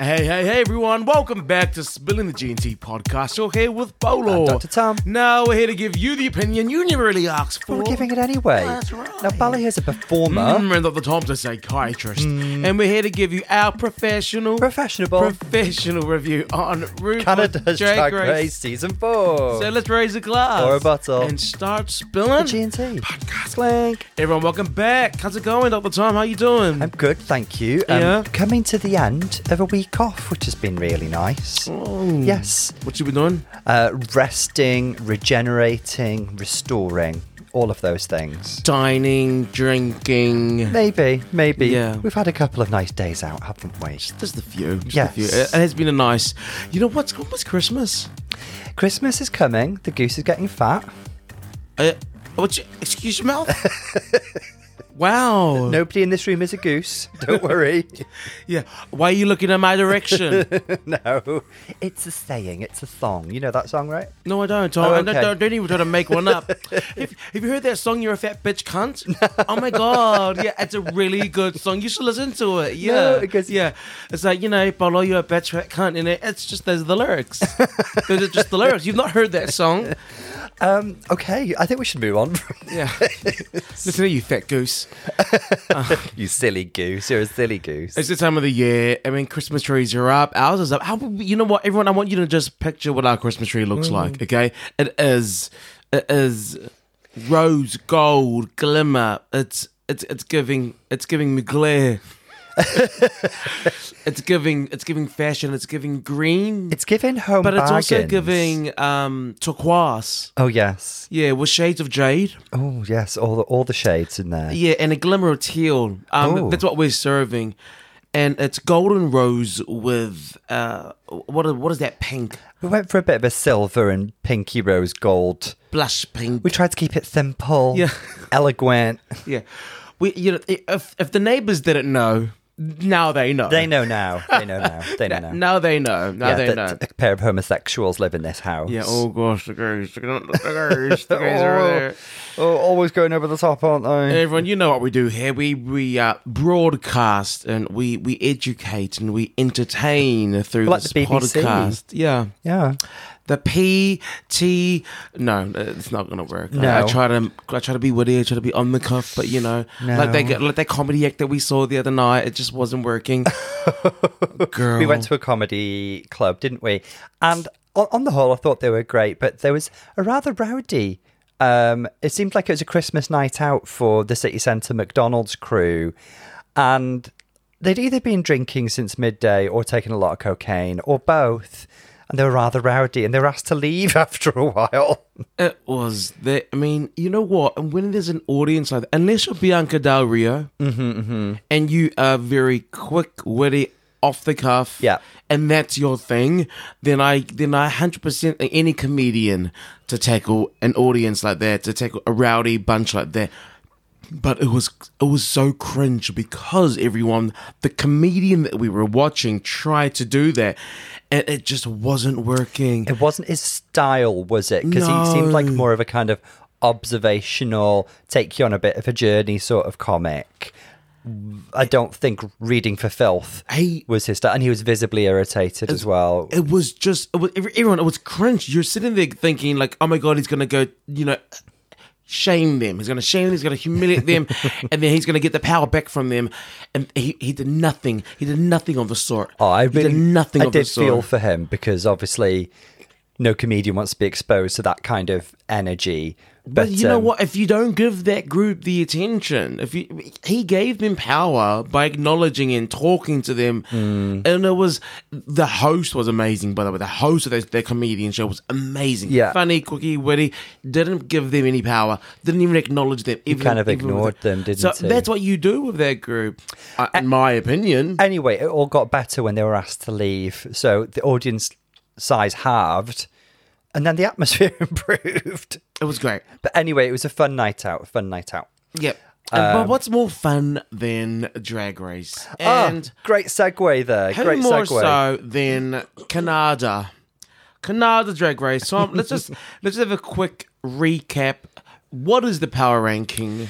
Hey, hey, hey, everyone. Welcome back to Spilling the G&T podcast. You're here with Paulo. And Dr. Tom. Now we're here to give you the opinion you never really asked for. We're giving it anyway. That's right. Now, Paulo is a performer, Mm, and Dr. Tom's a psychiatrist. And we're here to give you our professional, professional, professional review on RuPaul's Canada's Drag Race Season 4. So let's raise a glass. Or a bottle. And start spilling. G&T. Podcast. Clink. Everyone, welcome back. How's it going, Dr. Tom? How you doing? I'm good, thank you. Um, Yeah? Coming to the end of a week off, which has been really nice. Oh. Yes. What you been doing? Uh, resting, regenerating, restoring, all of those things. Dining, drinking. Maybe, maybe. Yeah. We've had a couple of nice days out, haven't we? Just the few. Just Yes. the few. It, it has been a nice. You know what's what's Christmas? Christmas is coming. The goose is getting fat. Uh, what? You, excuse your mouth. wow. Nobody in this room is a goose. Don't worry. Yeah. Why are you looking in my direction? no, it's a saying. It's a song. You know that song, right? no, I don't. Oh, I don't, okay. don't, don't even try to make one up. have, have you heard that song? You're a fat bitch cunt. oh my god. Yeah, it's a really good song. You should listen to it. Yeah. No, because- yeah, it's like you know, Paulo, you're a bitch fat cunt, and it, it's just those are the lyrics. those are just the lyrics. You've not heard that song. Um, okay, I think we should move on. Yeah. Listen to you, fat goose. you silly goose. You're a silly goose. It's the time of the year. I mean, Christmas trees are up. Ours is up. How, you know what, everyone? I want you to just picture what our Christmas tree looks like. Okay, it is, it is rose gold glimmer. It's it's it's giving it's giving me glare. it's giving it's giving fashion. It's giving green, It's giving home but it's also bargains. giving um turquoise. Oh yes. Yeah, with shades of jade. Oh yes. All the all the shades in there. Yeah, and a glimmer of teal. Um, Oh. that's what we're serving, and it's golden rose with uh, what? are- What is that pink? We went for a bit of a silver and pinky rose gold. Blush pink. We tried to keep it simple. Yeah. Elegant. yeah, we. You know, if if the neighbors didn't know, now they know. They know now. They know now. They know now. Now they know. Now yeah, they know. a pair of homosexuals live in this house. Yeah. Oh gosh, the guys, the guys, the guys are there. Oh, always going over the top, aren't they? Everyone, you know what we do here. We we uh, broadcast and we we educate and we entertain through Like this the podcast. Yeah. Yeah. The P T no, it's not gonna work. I- I, try to I try to be witty, I try to be on the cuff, but you know, like No. that like that comedy act that we saw the other night, it just wasn't working. Girl, We went to a comedy club, didn't we? And on, on the whole, I thought they were great, but there was a rather rowdy. Um, it seemed like it was a Christmas night out for the city centre McDonald's crew, and they'd either been drinking since midday or taken a lot of cocaine or both. And they were rather rowdy, and they were asked to leave after a while. it was that. I mean, you know what? And when there's an audience like that, unless you're Bianca Del Rio, Mm-hmm, and you are very quick, witty, off the cuff, Yeah. and that's your thing, then I then I hundred percent any comedian to tackle an audience like that, to tackle a rowdy bunch like that. But it was it was so cringe because everyone, the comedian that we were watching, tried to do that, and it just wasn't working. It wasn't his style, was it? Because he seemed like more of a kind of observational, take you on a bit of a journey sort of comic. I don't think reading for filth Hey. was his style, and he was visibly irritated as well. it was just it was, everyone. It was cringe. You're sitting there thinking like, oh my god, he's gonna go, you know, shame them. He's gonna shame them. He's gonna humiliate them, and then he's gonna get the power back from them. And he, he did nothing. He did nothing of the sort. Oh, I he did nothing I of the did sort. feel for him because obviously, no comedian wants to be exposed to that kind of energy. But, But, you know um, what? If you don't give that group the attention, if you, he gave them power by acknowledging and talking to them, Hmm. and it was the host was amazing. By the way, the host of their, their comedian show was amazing. Yeah. funny, quirky, witty. Didn't give them any power. Didn't even acknowledge them. Even, kind of ignored it. them, didn't so he? that's what you do with that group, uh, in my opinion. Anyway, it all got better when they were asked to leave. So the audience size halved, and then the atmosphere improved. It was great. But anyway, it was a fun night out. A fun night out. Yep. And- but Um, what's more fun than Drag Race? Ah, And great segue there. Who great more segue. so than Canada? Canada Drag Race. So let's just let's have a quick recap. What is the power ranking?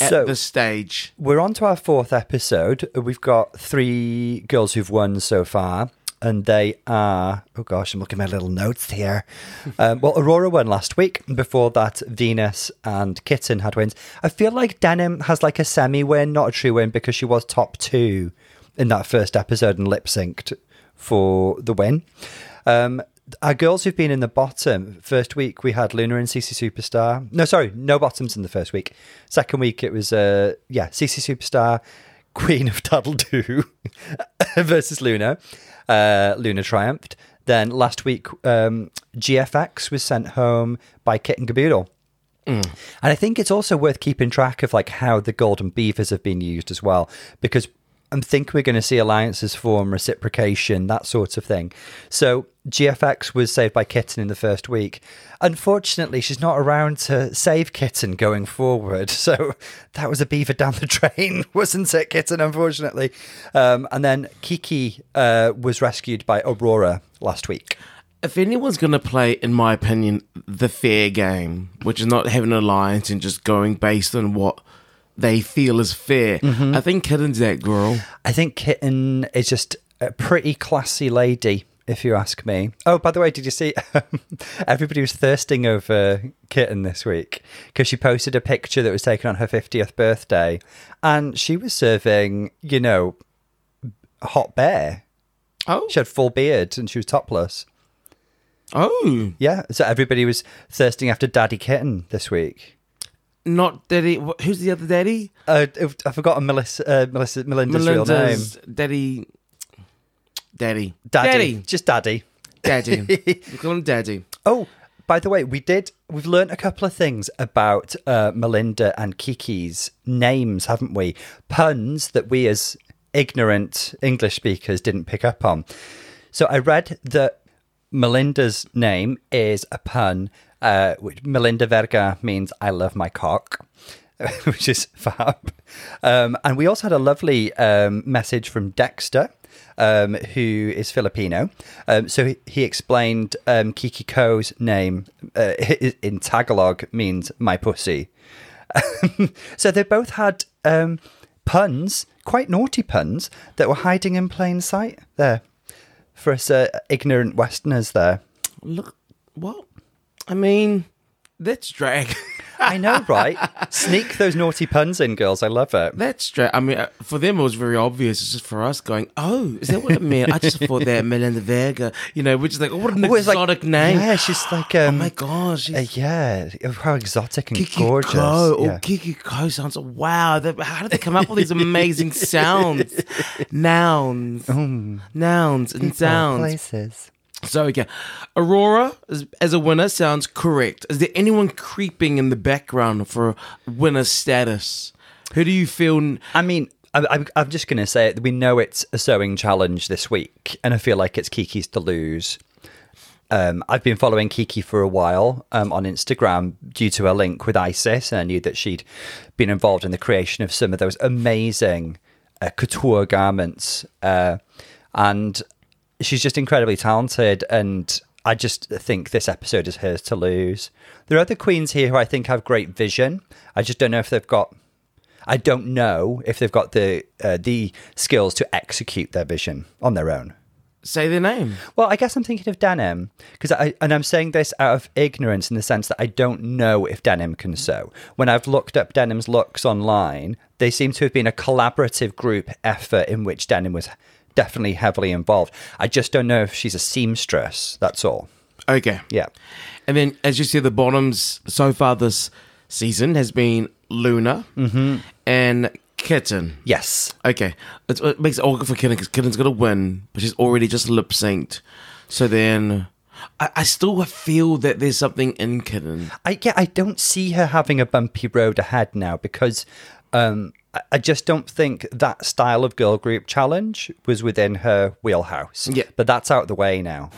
at So- this stage. We're on to our fourth episode. We've got three girls who've won so far, and they are. Oh gosh, I'm looking at my little notes here. um, well, Aurora won last week. Before that, Venus and Kitten had wins. I feel like Denim has like a semi win, not a true win, because she was top two in that first episode and lip synced for the win. Um, our girls who've been in the bottom, first week we had Luna and Sisi Superstar. No, sorry, no bottoms in the first week. Second week it was, uh, yeah, Sisi Superstar, Queen of Daddle Doo versus Luna. Uh, Luna triumphed. Then last week, um, GFX was sent home by Kitten Kaboodle. And I think it's also worth keeping track of like how the golden beavers have been used as well, because I think we're going to see alliances form, reciprocation, that sort of thing. So GFX was saved by Kitten in the first week. Unfortunately, she's not around to save Kitten going forward. So that was a beaver down the drain, wasn't it, Kitten? Unfortunately, um, and then Kiki uh, was rescued by Aurora last week. If anyone's going to play, in my opinion, the fair game, which is not having an alliance and just going based on what they feel is fair, mm-hmm. I think Kitten's that girl. I think Kitten is just a pretty classy lady, if you ask me. Oh, by the way, did you see everybody was thirsting over Kitten this week because she posted a picture that was taken on her 50th birthday and she was serving, you know, hot bear. Oh, She had full beard and she was topless. oh, Yeah, so everybody was thirsting after Daddy Kitten this week. Not daddy. wh- Who's the other daddy? Uh, I forgot Melissa, uh, Melissa, Melinda's, real name. Melinda's daddy. Daddy. Daddy, just Daddy. Daddy. we call him Daddy. Oh, by the way, we did. We've learned a couple of things about uh, Melinda and Kiki's names, haven't we? Puns that we, as ignorant English speakers, didn't pick up on. So I read that Melinda's name is a pun. Uh, which Melinda Verga means "I love my cock." which is fab. Um, and we also had a lovely um, message from Dexter, um, who is Filipino. Um, so he, he explained um, Kiki Coe's name uh, in Tagalog means my pussy. so they both had um, puns, quite naughty puns, that were hiding in plain sight there for us uh, ignorant Westerners there. Look, what? I mean, that's drag. I know, right? Sneak those naughty puns in, girls. I love it. That's drag. I mean, uh, for them it was very obvious. It's just for us going, oh, is that what it meant? I just thought that Melinda Verga, you know, which is like, oh, what an Oh, it's like- exotic name. Yeah, she's like, Oh um, my gosh. uh, yeah, how exotic and Kiki gorgeous. Coe. yeah. Oh, Kiki Coe sounds. Wow. That, how did they come up with these amazing sounds? Nouns. Nouns and sounds. places. So yeah, Aurora as, as a winner sounds correct. Is there anyone creeping in the background for winner status? Who do you feel? I mean, I, I'm, I'm just going to say it. We know it's a sewing challenge this week, and I feel like it's Kiki's to lose. Um, I've been following Kiki for a while um, on Instagram due to a link with Icesis, and I knew that she'd been involved in the creation of some of those amazing uh, couture garments. Uh, and she's just incredibly talented, and I just think this episode is hers to lose. There are other queens here who I think have great vision. I just don't know if they've got. I don't know if they've got the uh, the skills to execute their vision on their own. Say their name. Well, I guess I'm thinking of Denim because I and I'm saying this out of ignorance in the sense that I don't know if Denim can sew. When I've looked up Denim's looks online, they seem to have been a collaborative group effort in which Denim was definitely heavily involved. I just don't know if she's a seamstress. That's all. Okay. Yeah. And then, as you see, the bottoms so far this season has been Luna mm-hmm. and Kitten. Yes. Okay, it's, it makes it all good for Kitten because Kitten's gonna win, but she's already just lip synced. So then, I, I still feel that there's something in Kitten. I yeah, I don't see her having a bumpy road ahead now because um, I, just don't think that style of girl group challenge was within her wheelhouse. Yeah. but that's out of the way now.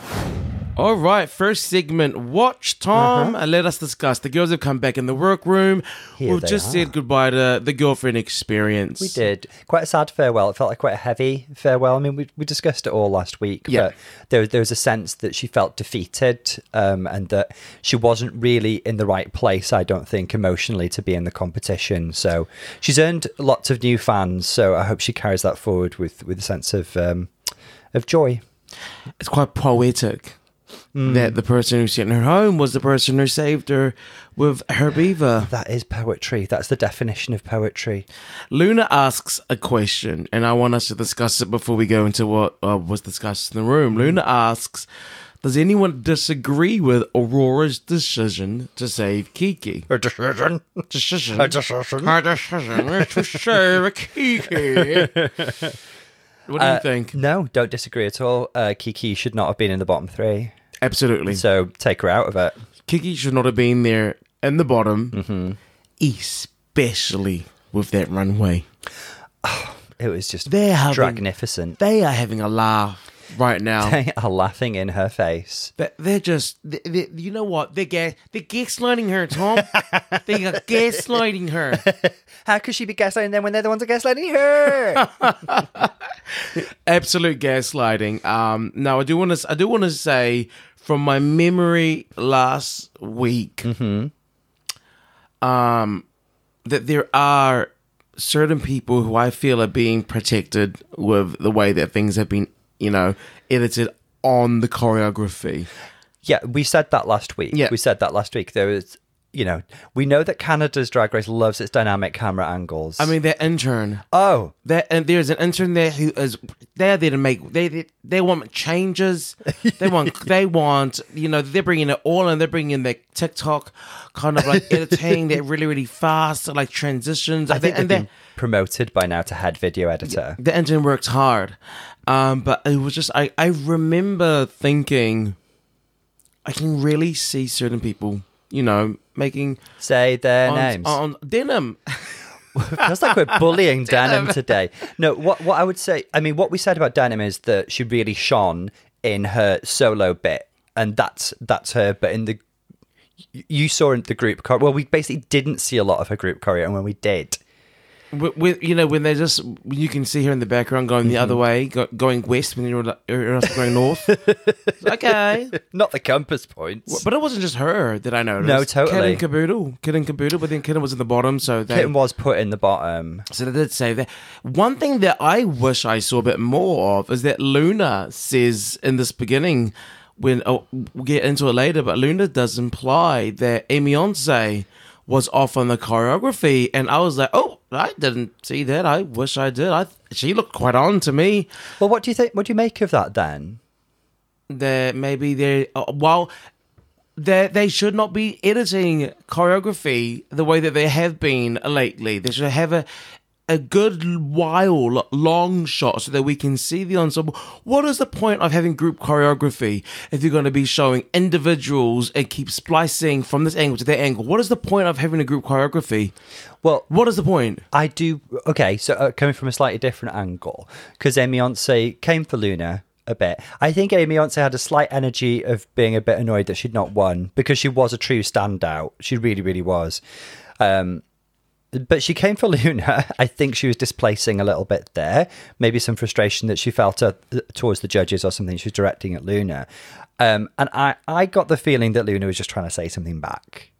All right, first segment. Watch Tom and let us discuss. The girls have come back in the workroom. Uh-huh. Here We've just are. said goodbye to the girlfriend experience. We did quite a sad farewell. It felt like quite a heavy farewell. I mean, we we discussed it all last week. Yeah. But there there was a sense that she felt defeated, um, and that she wasn't really in the right place. I don't think emotionally to be in the competition. So she's earned lots of new fans. So I hope she carries that forward with with a sense of um, of joy. It's quite poetic Mm. that the person who sent her home was the person who saved her with her beaver. That is poetry. That's the definition of poetry. Luna asks a question, and I want us to discuss it before we go into what uh, was discussed in the room. Luna asks, "Does anyone disagree with Aurora's decision to save Kiki?" A decision. Decision. A decision. Her decision to save Kiki. What do you think? No, don't disagree at all. Uh, Kiki should not have been in the bottom three. Absolutely. So take her out of it. Kiki should not have been there in the bottom, Mm-hmm. especially with that runway. It was just They're having- magnificent. They are having a laugh right now. They are laughing in her face. But they're just, they, they, you know what? They're, ga- they're gaslighting her, Tom. they are gaslighting her. How could she be gaslighting them when they're the ones that are gaslighting her? Absolute gaslighting. Um, now I do want to, I do want to say from my memory last week, um, that there are certain people who I feel are being protected with the way that things have been, you know, edited on the choreography. yeah, we said that last week. Yeah. We said that last week. There was, you know, we know that Canada's Drag Race loves its dynamic camera angles. I mean, that intern. oh, That and there's an intern there who is they're there to make they they, they want changes. They want they want you know they're bringing it all and they're bringing in their TikTok kind of like editing. They're really really fast like transitions. I think and they've they been promoted by now to head video editor. the intern works hard. Um, but it was just I I remember thinking I can really see certain people you know making Say their on, names. on denim. Feels like we're bullying Denim today. No, what what I would say, I mean, what we said about Denim is that she really shone in her solo bit, and that's that's her. But in the you saw in the group choreo, well, we basically didn't see a lot of her group choreo, and when we did, with, you know when they're just you can see her in the background going the other Mm-hmm. way go, going west when you're, you're going north okay not the compass points. but it wasn't just her that I noticed No, totally. Kid and Caboodle Kitten Kaboodle but then Kid was in the bottom so they Kitten was put in the bottom. so they did say that one thing that I wish I saw a bit more of is that Luna says in this beginning when oh, we'll get into it later but Luna does imply that Aimee Yonce was off on the choreography and I was like oh I didn't see that I wish I did I she looked quite on to me Well, what do you think? What do you make of that then? that maybe they uh, while they they should not be editing choreography the way that they have been lately. They should have a a good while long shot so that we can see the ensemble. What is the point of having group choreography if you're going to be showing individuals and keep splicing from this angle to that angle? What is the point of having a group choreography? Well, What is the point? I do. Okay, so uh, coming from a slightly different angle, because Aimee Yonce came for Luna a bit. I think Aimee Yonce had a slight energy of being a bit annoyed that she'd not won because she was a true standout. She really, really was. Um, but she came for Luna. I think she was displacing a little bit there. Maybe some frustration that she felt uh, towards the judges or something. She was directing at Luna. Um, and I, I got the feeling that Luna was just trying to say something back.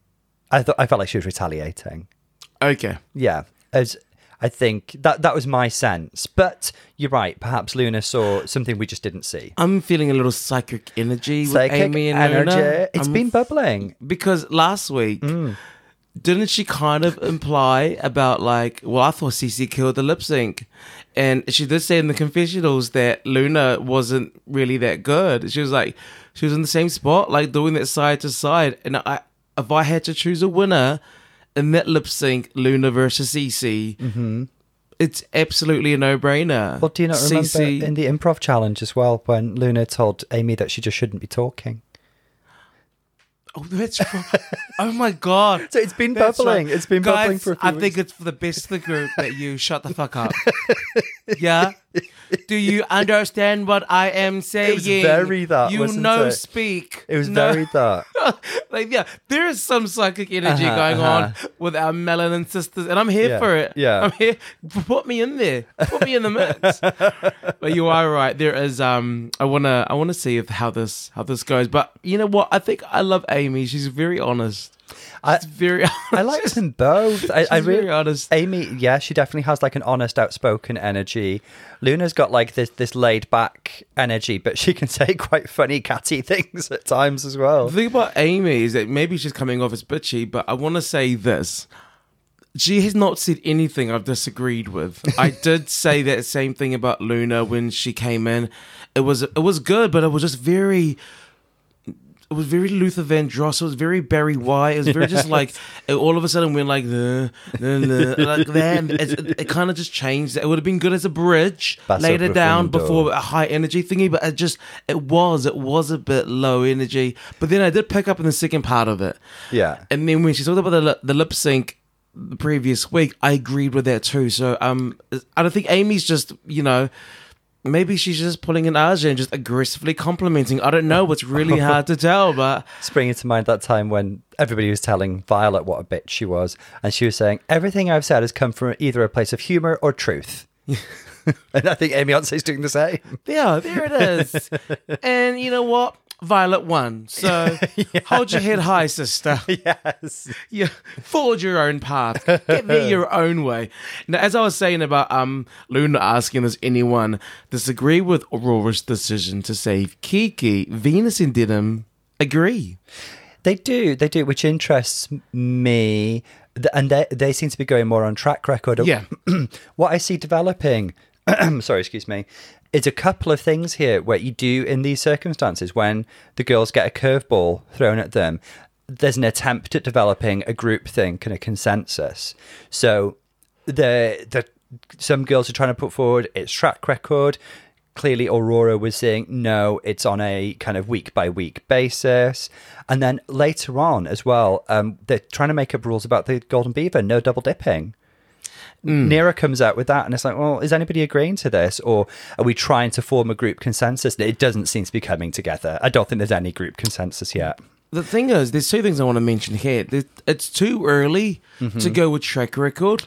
I thought I felt like she was retaliating. Okay. Yeah, as I think that that was my sense. But you're right. Perhaps Luna saw something we just didn't see. I'm feeling a little psychic energy with Psychic Amy and energy. Luna. It's I'm been bubbling. because last week Mm. Didn't she kind of imply about like well i thought Sisi killed the lip sync and she did say in the confessionals that luna wasn't really that good she was like she was in the same spot like doing that side to side and i if i had to choose a winner in that lip sync luna versus Sisi it's absolutely a no-brainer Mm-hmm. Well, do you not remember in the improv challenge as well when Luna told Amy that she just shouldn't be talking? Oh, that's right. oh my god! So it's been That's bubbling. right. It's been Guys, bubbling for a few I think it's for the best of the group that you shut the fuck up. yeah, Do you understand what I am saying? was very that, You know, it? speak. It was No. very that. like yeah, there is some psychic energy Uh-huh, going uh-huh. on with our melanin sisters, and I'm here Yeah, for it. yeah. I'm here. Put me in there. Put me in the mix. but you are right. There is. Um, I wanna. I wanna see if how this how this goes. But you know what? I think I love Amy. She's very honest. I, very. Honest. I like them both. I, I really, honest. Amy, yeah, she definitely has like an honest, outspoken energy. Luna's got like this this laid back energy, but she can say quite funny, catty things at times as well. The thing about Amy is that maybe she's coming off as bitchy, but I want to say this. She has not said anything I've disagreed with. I did say that same thing about Luna when she came in. It was it was good, but it was just very it was very Luther Vandross. It was very Barry White. It was very just like all of a sudden went like the, like that. It, it, kind of just changed. It would have been good as a bridge later down before a high energy thingy, but it just it was it was a bit low energy. But then I did pick up in the second part of it. Yeah. And then when she talked about the the lip sync the previous week, I agreed with that too. So um, I don't think Amy's just you know. Maybe she's just pulling an Aja and just aggressively complimenting. I don't know. It's really hard to tell, but Springing to mind that time when everybody was telling Violet what a bitch she was, and she was saying, Everything I've said has come from either a place of humour or truth. and I think Aimee Yonce's doing the same. yeah, there it is. and you know what? Violet won. So hold your head high, sister. Yes. You forge your own path. Get there your own way. Now, as I was saying about um Luna asking, does anyone disagree with Aurora's decision to save Kiki? Venus and Denim agree. They do, they do, which interests me. And they, they seem to be going more on track record. Yeah. what I see developing, sorry, excuse me, is a couple of things here where you do in these circumstances when the girls get a curveball thrown at them. There's an attempt at developing a group think and a consensus. So the the some girls are trying to put forward its track record. Clearly, Aurora was saying no, it's on a kind of week by week basis. And then later on as well, um, they're trying to make up rules about the Golden Beaver, no double dipping. Mm. Nearah comes out with that, and it's like, well, is anybody agreeing to this, or are we trying to form a group consensus? It doesn't seem to be coming together. I don't think there's any group consensus yet. The thing is, there's two things I want to mention here. It's too early to mm-hmm. go with track record.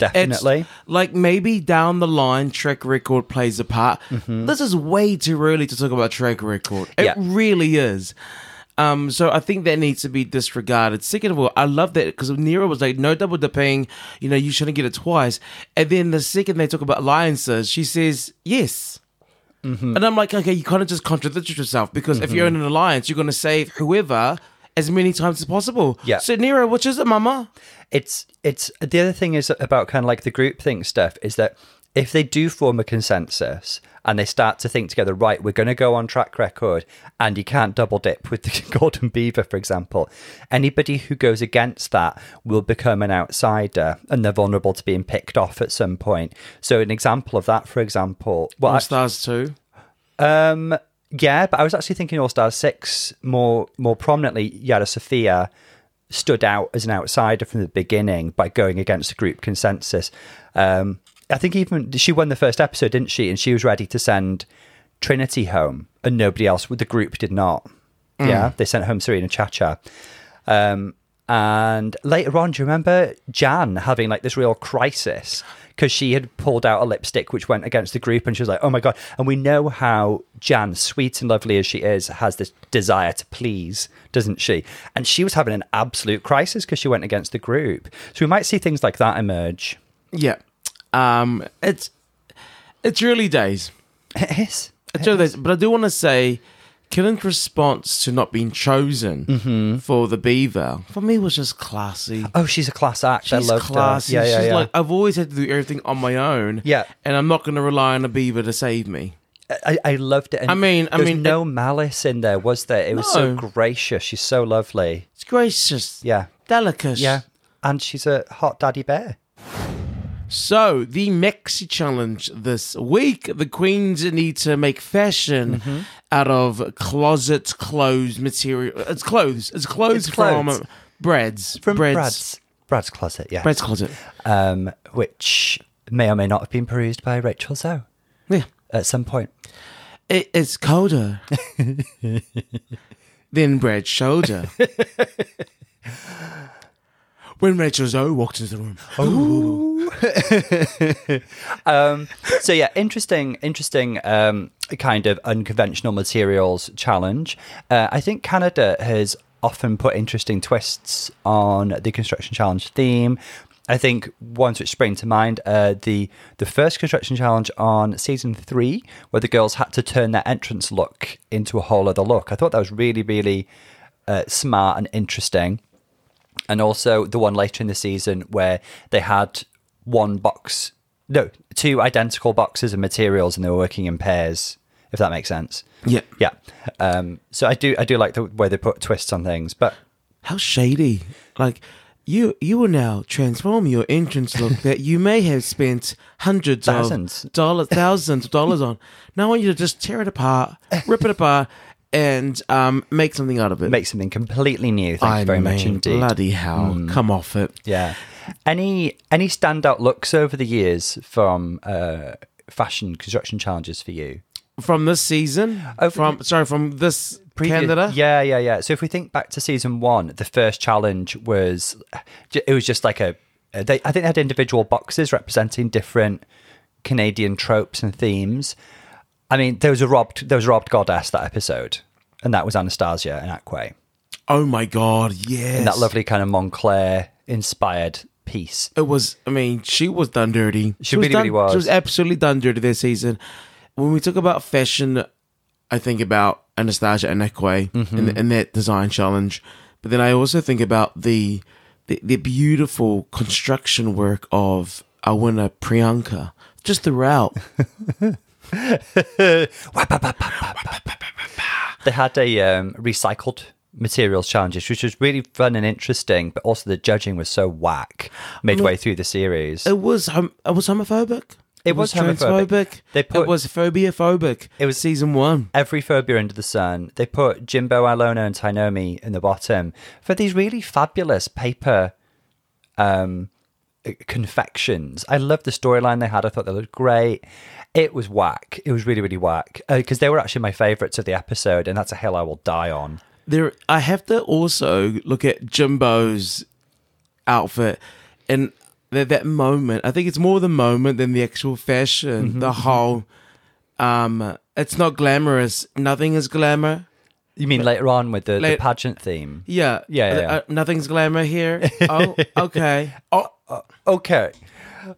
It's Definitely. like maybe down the line, track record plays a part. Mm-hmm. This is way too early to talk about track record. It Yeah. really is. Um, so I think that needs to be disregarded. Second of all, I love that because Nearah was like, no double dipping, you know, you shouldn't get it twice. And then the second they talk about alliances, she says, yes. Mm-hmm. And I'm like, okay, you kind of just contradicted yourself because if you're in an alliance, you're going to save whoever as many times as possible. Yeah. So Nearah, which is it, Mama? it's it's the other thing is about kind of like the group think stuff is that if they do form a consensus and they start to think together, right, we're going to go on track record, and you can't double dip with the Golden Beaver, for example. Anybody who goes against that will become an outsider, and they're vulnerable to being picked off at some point. So, an example of that, for example, well, All Stars two. um, yeah, but I was actually thinking All Stars six more more prominently. Yara Sofia stood out as an outsider from the beginning by going against the group consensus. Um, I think even she won the first episode, didn't she? And she was ready to send Trinity home, and nobody else with the group did not. Yeah, they sent home Serena Chacha. Um, and later on, do you remember Jan having like this real crisis because she had pulled out a lipstick which went against the group, and she was like, "Oh my god!" And we know how Jan, sweet and lovely as she is, has this desire to please, doesn't she? And she was having an absolute crisis because she went against the group. So we might see things like that emerge. Yeah. Um, it's it's early days. It is. It's early days, but I do want to say, Kitten's response to not being chosen Mm-hmm. for the Beaver for me was just classy. Oh, she's a class act. I She's love classy. Her. Yeah, yeah, She's yeah. like, I've always had to do everything on my own. Yeah. and I'm not going to rely on a Beaver to save me. I, I loved it. And I mean- I mean, no malice in there, was there? It was so gracious. She's so lovely. It's gracious. Yeah, Delicate. yeah. And she's a hot daddy bear. So, the Maxi Challenge this week, the queens need to make fashion Mm-hmm. out of closet clothes material. It's clothes. It's clothes, It's clothes. from Brad's. From Brad's, Brad's Brad's closet, yeah. Brad's closet. Um, which may or may not have been perused by Rachel Zoe. at some point. It, it's colder than Brad's shoulder. when Rachel Zoe walked into the room. Um, so yeah, interesting, interesting um, kind of unconventional materials challenge. Uh, I think Canada has often put interesting twists on the construction challenge theme. I think ones which spring to mind uh, the the first construction challenge on season three, where the girls had to turn their entrance look into a whole other look. I thought that was really, really uh, smart and interesting and also the one later in the season where they had one box no two identical boxes of materials and they were working in pairs if that makes sense Yeah. yeah um, so i do i do like the way they put twists on things but How shady. Like, you you will now transform your entrance look that you may have spent hundreds Thousands. of dollars, thousands of dollars on. Now I want you to just tear it apart, rip it apart, and um, make something out of it. make something completely new thank I you very much indeed Bloody hell. Come off it. yeah any any standout looks over the years from uh, fashion construction challenges for you From this season? Oh, from Sorry, from this Previous- Canada? Yeah, yeah, yeah. So if we think back to season one, the first challenge was it was just like a. They, I think they had individual boxes representing different Canadian tropes and themes. I mean, there was a robbed there was a robbed goddess that episode, and that was Anastarzia Anaquway Oh my God, yes. in that lovely kind of Moncler inspired piece. It was. I mean, she was done dirty. She was really, done, really was. She was absolutely done dirty this season. When we talk about fashion, I think about Anastarzia Anaquway Mm-hmm. in, in that design challenge, but then I also think about the the, the beautiful construction work of our winner Priyanka just throughout. They had a um, recycled materials challenges, which was really fun and interesting, but also the judging was so whack midway through the series. it was hom- it was homophobic. It was homophobic. transphobic. They put- it was phobia phobic. It was- season one. every phobia under the sun. They put Jimbo, Ilona, and Tynomi in the bottom for these really fabulous paper um, confections. I loved the storyline they had. I thought they looked great. It was whack. It was really, really whack because they were actually my favourites of the episode, and that's a hill I will die on. there I have to also look at Jimbo's outfit and that that moment. I think it's more the moment than the actual fashion. Mm-hmm, the whole um it's not glamorous. Nothing is glamour. You mean later on with the, the pageant theme? Yeah. Yeah, yeah, yeah. Uh, nothing's glamour here. oh, okay. Oh, Okay.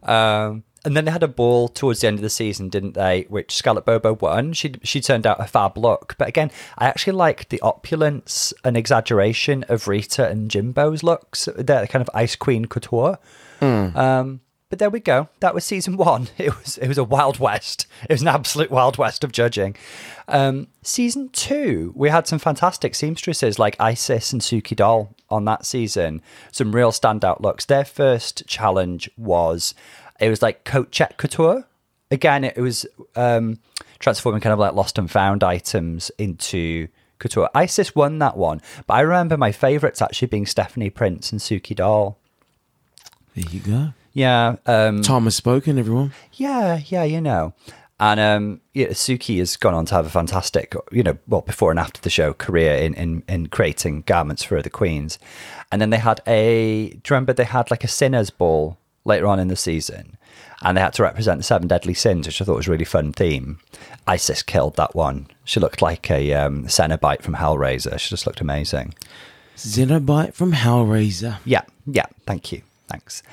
Um, and then they had a ball towards the end of the season, didn't they? Which Scarlett Bobo won. She she turned out a fab look, but again, I actually liked the opulence and exaggeration of Rita and Jimbo's looks. They're kind of ice queen couture. Um, but there we go. That was season one. It was it was a wild west. It was an absolute wild west of judging. Um, season two, we had some fantastic seamstresses like Icesis and Suki Doll on that season. Some real standout looks. Their first challenge was it was like coat check couture. Again, it was um, transforming kind of like lost and found items into couture. Icesis won that one, but I remember my favourites actually being Stephanie Prince and Suki Doll. there you go. Yeah, um, Tom has spoken, everyone. yeah, yeah, you know. And um, yeah, Suki has gone on to have a fantastic, you know, well, before and after the show career in, in, in creating garments for the queens. And then they had a, do you remember they had like a sinner's ball later on in the season? And they had to represent the seven deadly sins, which I thought was a really fun theme. Icesis killed that one. She looked like a um, Cenobite from Hellraiser. She just looked amazing. Cenobite from Hellraiser. Yeah, yeah. Thank you. Thanks.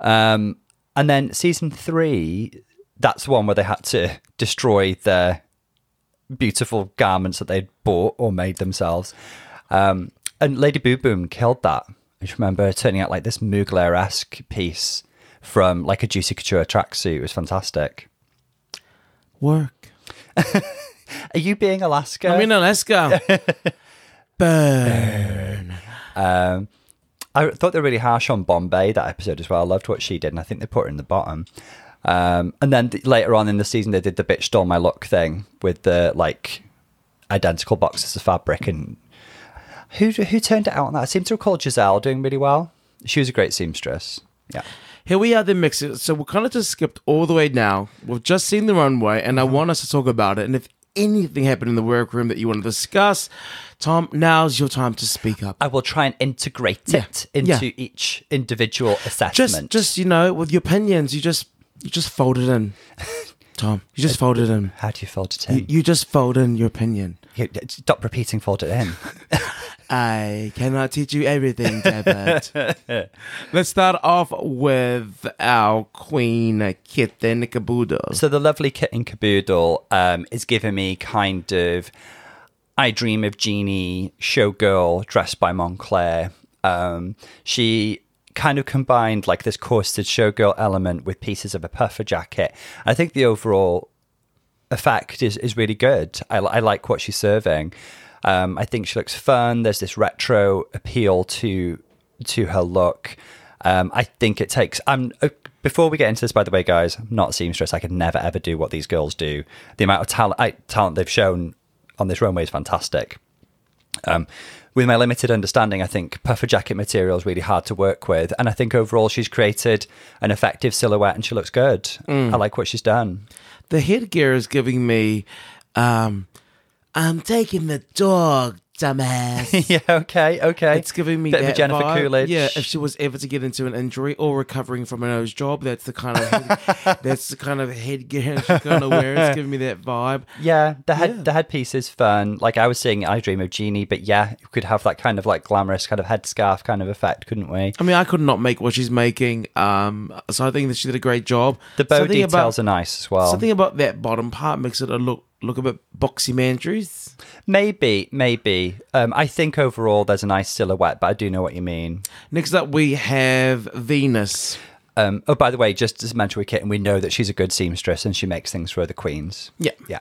Um, and then season three, that's the one where they had to destroy their beautiful garments that they'd bought or made themselves. Um, and Lady Boo Boom killed that. I just remember turning out like this Mugler esque piece from like a Juicy Couture tracksuit. It was fantastic. Work. Are you being Alaska? I'm in Alaska. Burn. Um, I thought they were really harsh on Bombae that episode as well. I loved what she did, and I think they put her in the bottom. Um, and then th- later on in the season, they did the bitch stole my look thing with the like identical boxes of fabric. And who who turned it out on that? I seem to recall Gisèle doing really well. She was a great seamstress. Yeah, here we are, the mixes. So we're kind of just skipped all the way now. We've just seen the runway, and I want us to talk about it. And if anything happened in the workroom that you want to discuss, Tom, now's your time to speak up. I will try and integrate Yeah. it into Yeah. each individual Just, assessment. just you know, with your opinions, you just, you just fold it in, Tom. You just fold it in. how do you fold it in? You, you just fold in your opinion. You- Stop repeating fold it in. I cannot teach you everything, David. Let's start off with our queen, Kitten Kaboodle. So the lovely Kitten Kaboodle um, is giving me kind of I dream of Jeannie showgirl dressed by Moncler. Um, she kind of combined like this corseted showgirl element with pieces of a puffer jacket. I think the overall effect is, is really good. I, I like what she's serving. Um, I think she looks fun. There's this retro appeal to to her look. Um, I think it takes. I'm uh, before we get into this. By the way, guys, I'm not a seamstress. I could never ever do what these girls do. The amount of talent I, talent they've shown on this runway is fantastic. Um, with my limited understanding, I think puffer jacket material is really hard to work with, and I think overall she's created an effective silhouette, and she looks good. I like what she's done. the headgear is giving me, um, I'm taking the dog, dumbass. yeah. Okay. Okay. It's giving me Bit of a that Jennifer vibe. Coolidge. Yeah, if she was ever to get into an injury or recovering from a nose job, that's the kind of head, that's the kind of headgear she's gonna wear. It's giving me that vibe. Yeah, the head Yeah. the headpiece is fun. Like I was saying, I dream of Jeannie, but yeah, you could have that kind of like glamorous kind of headscarf kind of effect, couldn't we? I mean, I could not make what she's making. Um, so I think that she did a great job. The bow Something details about, are nice as well. Something about that bottom part makes it a look look a bit boxy mandrews. Maybe, maybe. Um, I think overall there's a nice silhouette, but I do know what you mean. Next up, we have Venus. Um, oh, by the way, just as with Kitten, we know that she's a good seamstress and she makes things for the queens. Yeah. Yeah.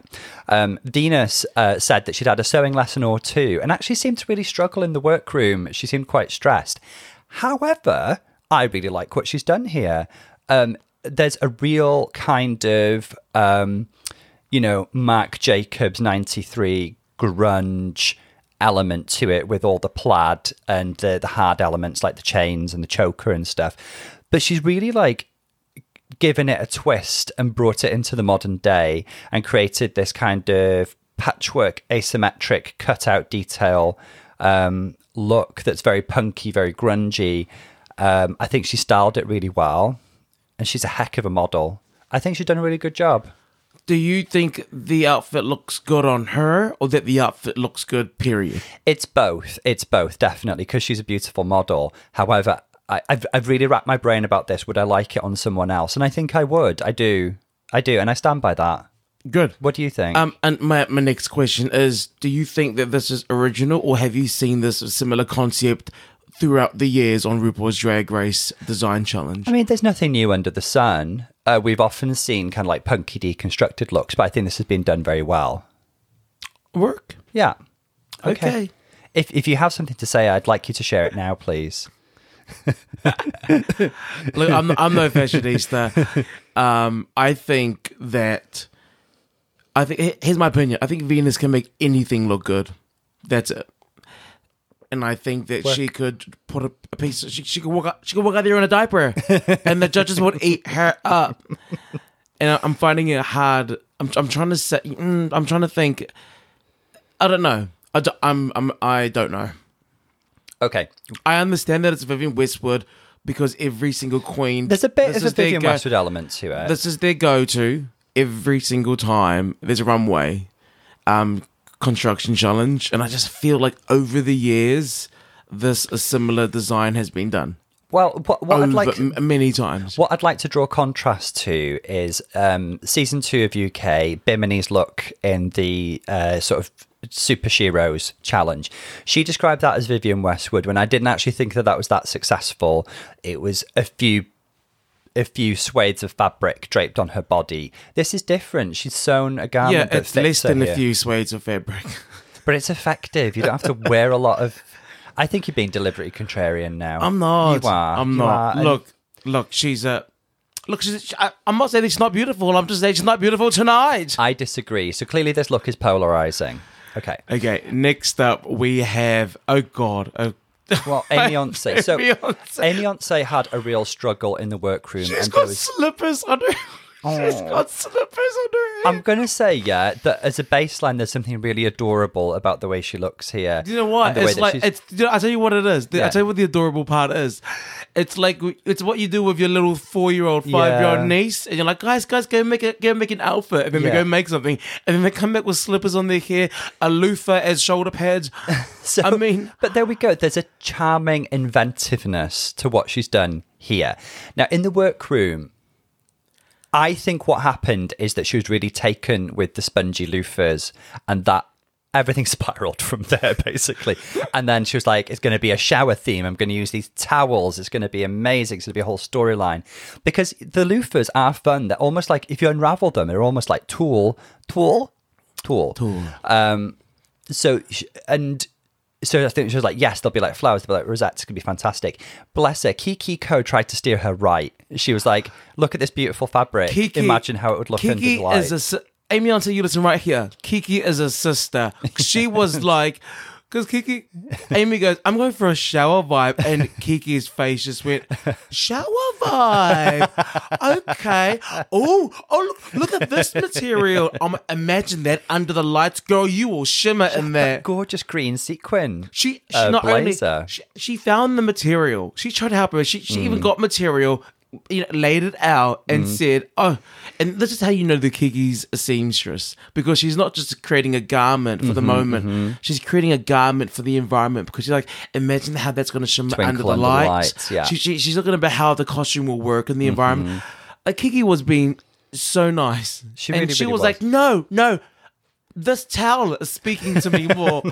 Um, Venus uh, said that she'd had a sewing lesson or two and actually seemed to really struggle in the workroom. She seemed quite stressed. However, I really like what she's done here. Um, there's a real kind of, um, you know, Marc Jacobs 93 grunge element to it with all the plaid and the, the hard elements like the chains and the choker and stuff. But she's really like given it a twist and brought it into the modern day and created this kind of patchwork, asymmetric, cutout detail um, look that's very punky, very grungy. Um, I think she styled it really well, and she's a heck of a model. I think she's done a really good job. Do you think the outfit looks good on her, or that the outfit looks good? Period. It's both. It's both, definitely, because she's a beautiful model. However, I, I've, I've really wrapped my brain about this. Would I like it on someone else? And I think I would. I do. I do. And I stand by that. Good. What do you think? Um, and my my next question is: Do you think that this is original, or have you seen this similar concept throughout the years on RuPaul's Drag Race Design Challenge? I mean, there's nothing new under the sun. Uh, we've often seen kind of like punky deconstructed looks, but I think this has been done very well. Work. Yeah. Okay. If if you have something to say, I'd like you to share it now, please. Look, I'm I'm no fashionista. Um, I think that I think here's my opinion. I think Venus can make anything look good. That's it. And I think that she could put a, a piece. She, she could walk. Out, she could walk out there in a diaper, and the judges would eat her up. And I- I'm finding it hard. I'm I'm trying to say. Mm, I'm trying to think. I don't know. I don't, I'm I'm I don't know. Okay. I understand that it's Vivienne Westwood because every single queen. There's a bit this of a is their Vivienne go- Westwood element to it. This is their go-to every single time there's a runway um, construction challenge, and I just feel like over the years, this a similar design has been done well, what, what I'd like to, many times. What I'd like to draw contrast to is um, season two of UK, Bimini's look in the uh, sort of Super Sheroes challenge. She described that as Vivienne Westwood when I didn't actually think that that was that successful. It was a few. A few swathes of fabric draped on her body. This is different. She's sewn a garment Yeah, it's less than a few swathes of fabric. but it's effective. You don't have to wear a lot of. I think you're being deliberately contrarian now. I'm not. You are. I'm You not. are. Look, look. She's a. Look, she's, I, I'm not saying that she's not beautiful. I'm just saying she's not beautiful tonight. I disagree. So clearly, this look is polarizing. Okay. Okay, next up we have oh god, oh, Well, Yonce. So Yonce. Had a real struggle in the workroom. She's and got was- slippers She's got slippers under her. I'm going to say, yeah, that as a baseline, there's something really adorable about the way she looks here. You know what? and the way It's like she's- it's. You know, I tell you what it is. The- I tell you what the adorable part is. It's like it's what you do with your little four-year-old, five-year-old Yeah. niece, and you're like, guys, guys, go make it, go make an outfit, and then Yeah. they go make something, and then they come back with slippers on their hair, a loofah as shoulder pads. So, I mean, but there we go. There's a charming inventiveness to what she's done here. Now, in the workroom, I think what happened is that she was really taken with the spongy loofahs and that everything spiraled from there, basically. and then she was like, it's going to be a shower theme. I'm going to use these towels. It's going to be amazing. It's going to be a whole storyline. Because the loofahs are fun. They're almost like, if you unravel them, they're almost like tulle, tulle, tulle. Tulle. Um, so, and so I think she was like, yes, they'll be like flowers, they'll be like rosettes, it's gonna be fantastic. Bless her, Kiki Coe tried to steer her right. She was like, look at this beautiful fabric. Kiki, Imagine how it would look under the light. is a Aimee Yonce, you listen right here. Kiki is a sister. She was like, because Kiki, Aimee goes, I'm going for a shower vibe, and Kiki's face just went, shower vibe. Okay. Oh, oh, look, look at this material. Um, imagine that under the lights, girl. You will shimmer in there. Gorgeous green sequin. She, she uh, not blazer. only she, she found the material. She tried to help her. She she Mm. even got material, you know, laid it out and Mm-hmm. said, "Oh." And this is how you know the Kiki's a seamstress because she's not just creating a garment for Mm-hmm, the moment. She's creating a garment for the environment because she's like, imagine how that's going to shimmer Twinkle under the under the lights. lights, yeah. Mm-hmm. She, she, she's looking about how the costume will work in the environment. Like Kiki was being so nice, She and really, she really was was. like, "No, no." This towel is speaking to me more.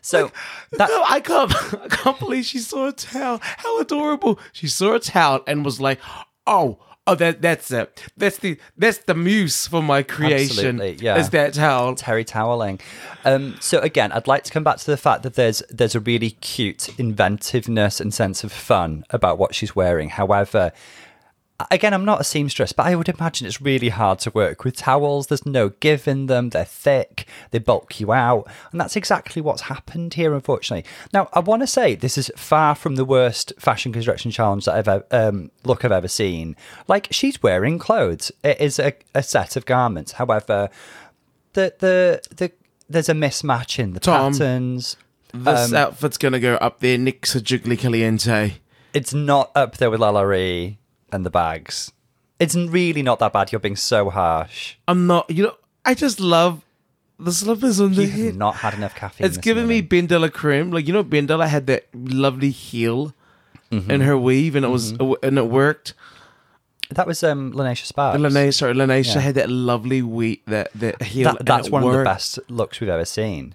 So that No, I can't. I can't believe she saw a towel. How adorable! She saw a towel and was like, "Oh, oh, that that's it. That's the that's the muse for my creation. Absolutely, yeah. is that towel? terry toweling. Um, so again, I'd like to come back to the fact that there's there's a really cute inventiveness and sense of fun about what she's wearing. However, again, I'm not a seamstress, but I would imagine it's really hard to work with towels. There's no give in them. They're thick. They bulk you out, and that's exactly what's happened here, unfortunately. Now, I want to say this is far from the worst fashion construction challenge that I've ever, um, look I've ever seen. Like she's wearing clothes. It is a, a set of garments. However, the the the there's a mismatch in the Tom. patterns. This Um, outfit's gonna go up there next to Jiggly Caliente. It's not up there with LRE and the bags. It's really not that bad. You're being so harsh. I'm not. You know, I just love the slippers on the You've head. not had enough caffeine. It's giving me. Bendella cream. Like you know, BenDeLa had that lovely heel Mm-hmm. in her weave, and it was and it worked. That was um, Lanesha Sparks. Lene, sorry, Lanesha Yeah. had that lovely weave, that that heel. That, that's one of the best looks we've ever seen.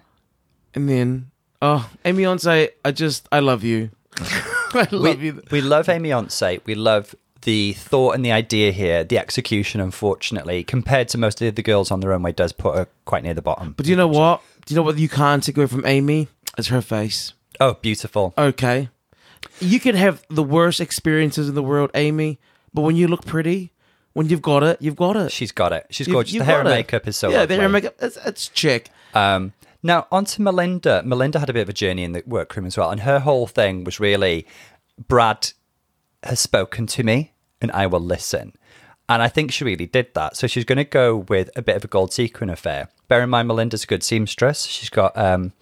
And then, oh, Aimee Yonce, I just, I love you. I love we, you. we love Aimee Yonce. We love the thought and the idea here. The execution, unfortunately, compared to most of the girls on the runway, does put her quite near the bottom. But do you know what? Do you know what you can't take away from Aimee? It's her face. Oh, beautiful. Okay. You can have the worst experiences in the world, Aimee, but when you look pretty, when you've got it, you've got it. She's got it. She's You've- gorgeous. you've the hair and makeup is so Yeah, lovely. the hair and makeup, it's, it's chick. Um, now, on to Melinda. Melinda had a bit of a journey in the workroom as well. And her whole thing was really Brad has spoken to me and I will listen. And I think she really did that. So she's going to go with a bit of a gold sequin affair. Bear in mind, Melinda's a good seamstress. She's got um,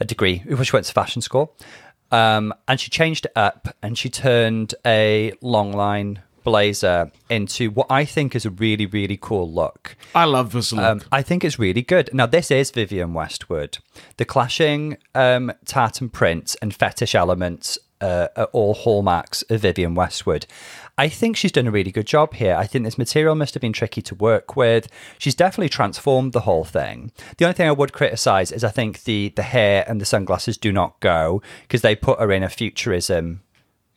a degree, well, she went to fashion school. Um, and she changed it up and she turned a long line blazer into what I think is a really, really cool look. I love this look. Um, I think it's really good. Now, this is Vivienne Westwood. The clashing um, tartan prints and fetish elements uh, are all hallmarks of Vivienne Westwood. I think she's done a really good job here. I think this material must have been tricky to work with. She's definitely transformed the whole thing. The only thing I would criticize is I think the the hair and the sunglasses do not go because they put her in a futurism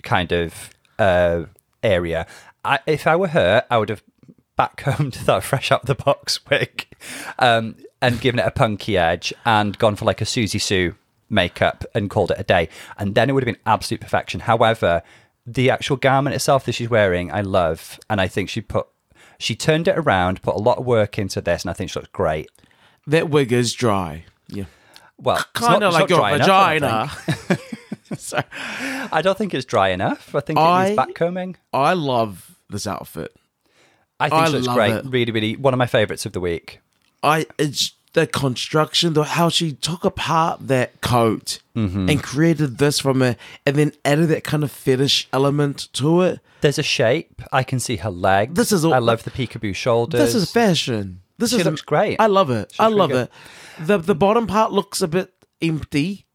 kind of uh, area. I, if I were her, I would have backcombed that fresh out the box wig um, and given it a punky edge and gone for like a Siouxsie Sioux makeup and called it a day. And then it would have been absolute perfection. However, the actual garment itself that she's wearing, I love. And I think she put, she turned it around, put a lot of work into this, and I think she looks great. that wig is dry. Yeah. Well, it's Kind not- of it's like your dry enough, I vagina. so I don't think it's dry enough. I think it needs backcombing. I love this outfit. I think I it looks great. it. Really, really one of my favorites of the week. I it's the construction, the how she took apart that coat Mm-hmm. and created this from it, and then added that kind of fetish element to it. There's a shape. I can see her leg. This is all- I love the peekaboo shoulders. This is fashion. This She is looks great. I love it. I love it. The the bottom part looks a bit empty.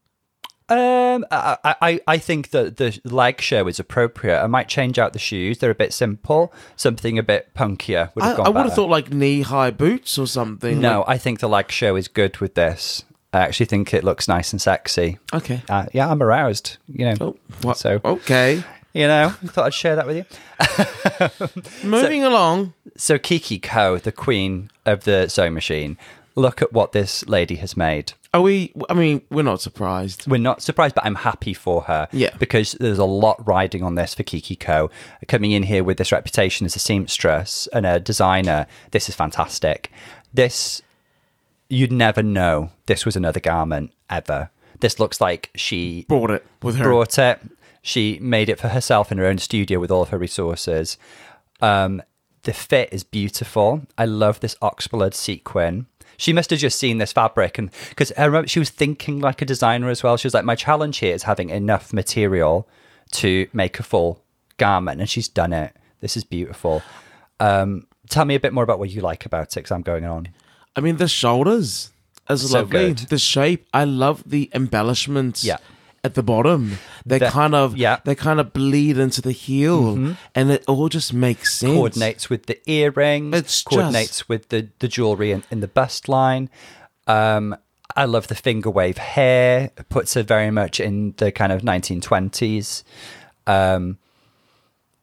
Um, I, I, I think that the leg show is appropriate. I might change out the shoes. They're a bit simple. Something a bit punkier would I, have gone I would have thought like knee high boots or something. No, I think the leg show is good with this. I actually think it looks nice and sexy. Okay. Uh, yeah, I'm aroused. You know, Oh, what? So- okay. you know, I thought I'd share that with you. Moving along. So Kiki Coe, the queen of the sewing machine, look at what this lady has made. Are we? I mean, we're not surprised. We're not surprised, but I'm happy for her. Yeah. Because there's a lot riding on this for Kiki Coe. Coming in here with this reputation as a seamstress and a designer, this is fantastic. This, you'd never know this was another garment ever. This looks like she Brought it with her. brought it. She made it for herself in her own studio with all of her resources. Um, the fit is beautiful. I love this oxblood sequin. She must have just seen this fabric, and because I remember she was thinking like a designer as well. She was like, "My challenge here is having enough material to make a full garment," and she's done it. This is beautiful. Um, tell me a bit more about what you like about it, because I'm going on. I mean, the shoulders is So lovely. good. The shape. I love the embellishments. Yeah. At the bottom, they The- kind of yeah. Mm-hmm. they kind of bleed into the heel, and it all just makes sense. coordinates with the earrings, It's coordinates with the, the jewelry in, in the bust line. Um, I love the finger wave hair. It puts her very much in the kind of 1920s. Um,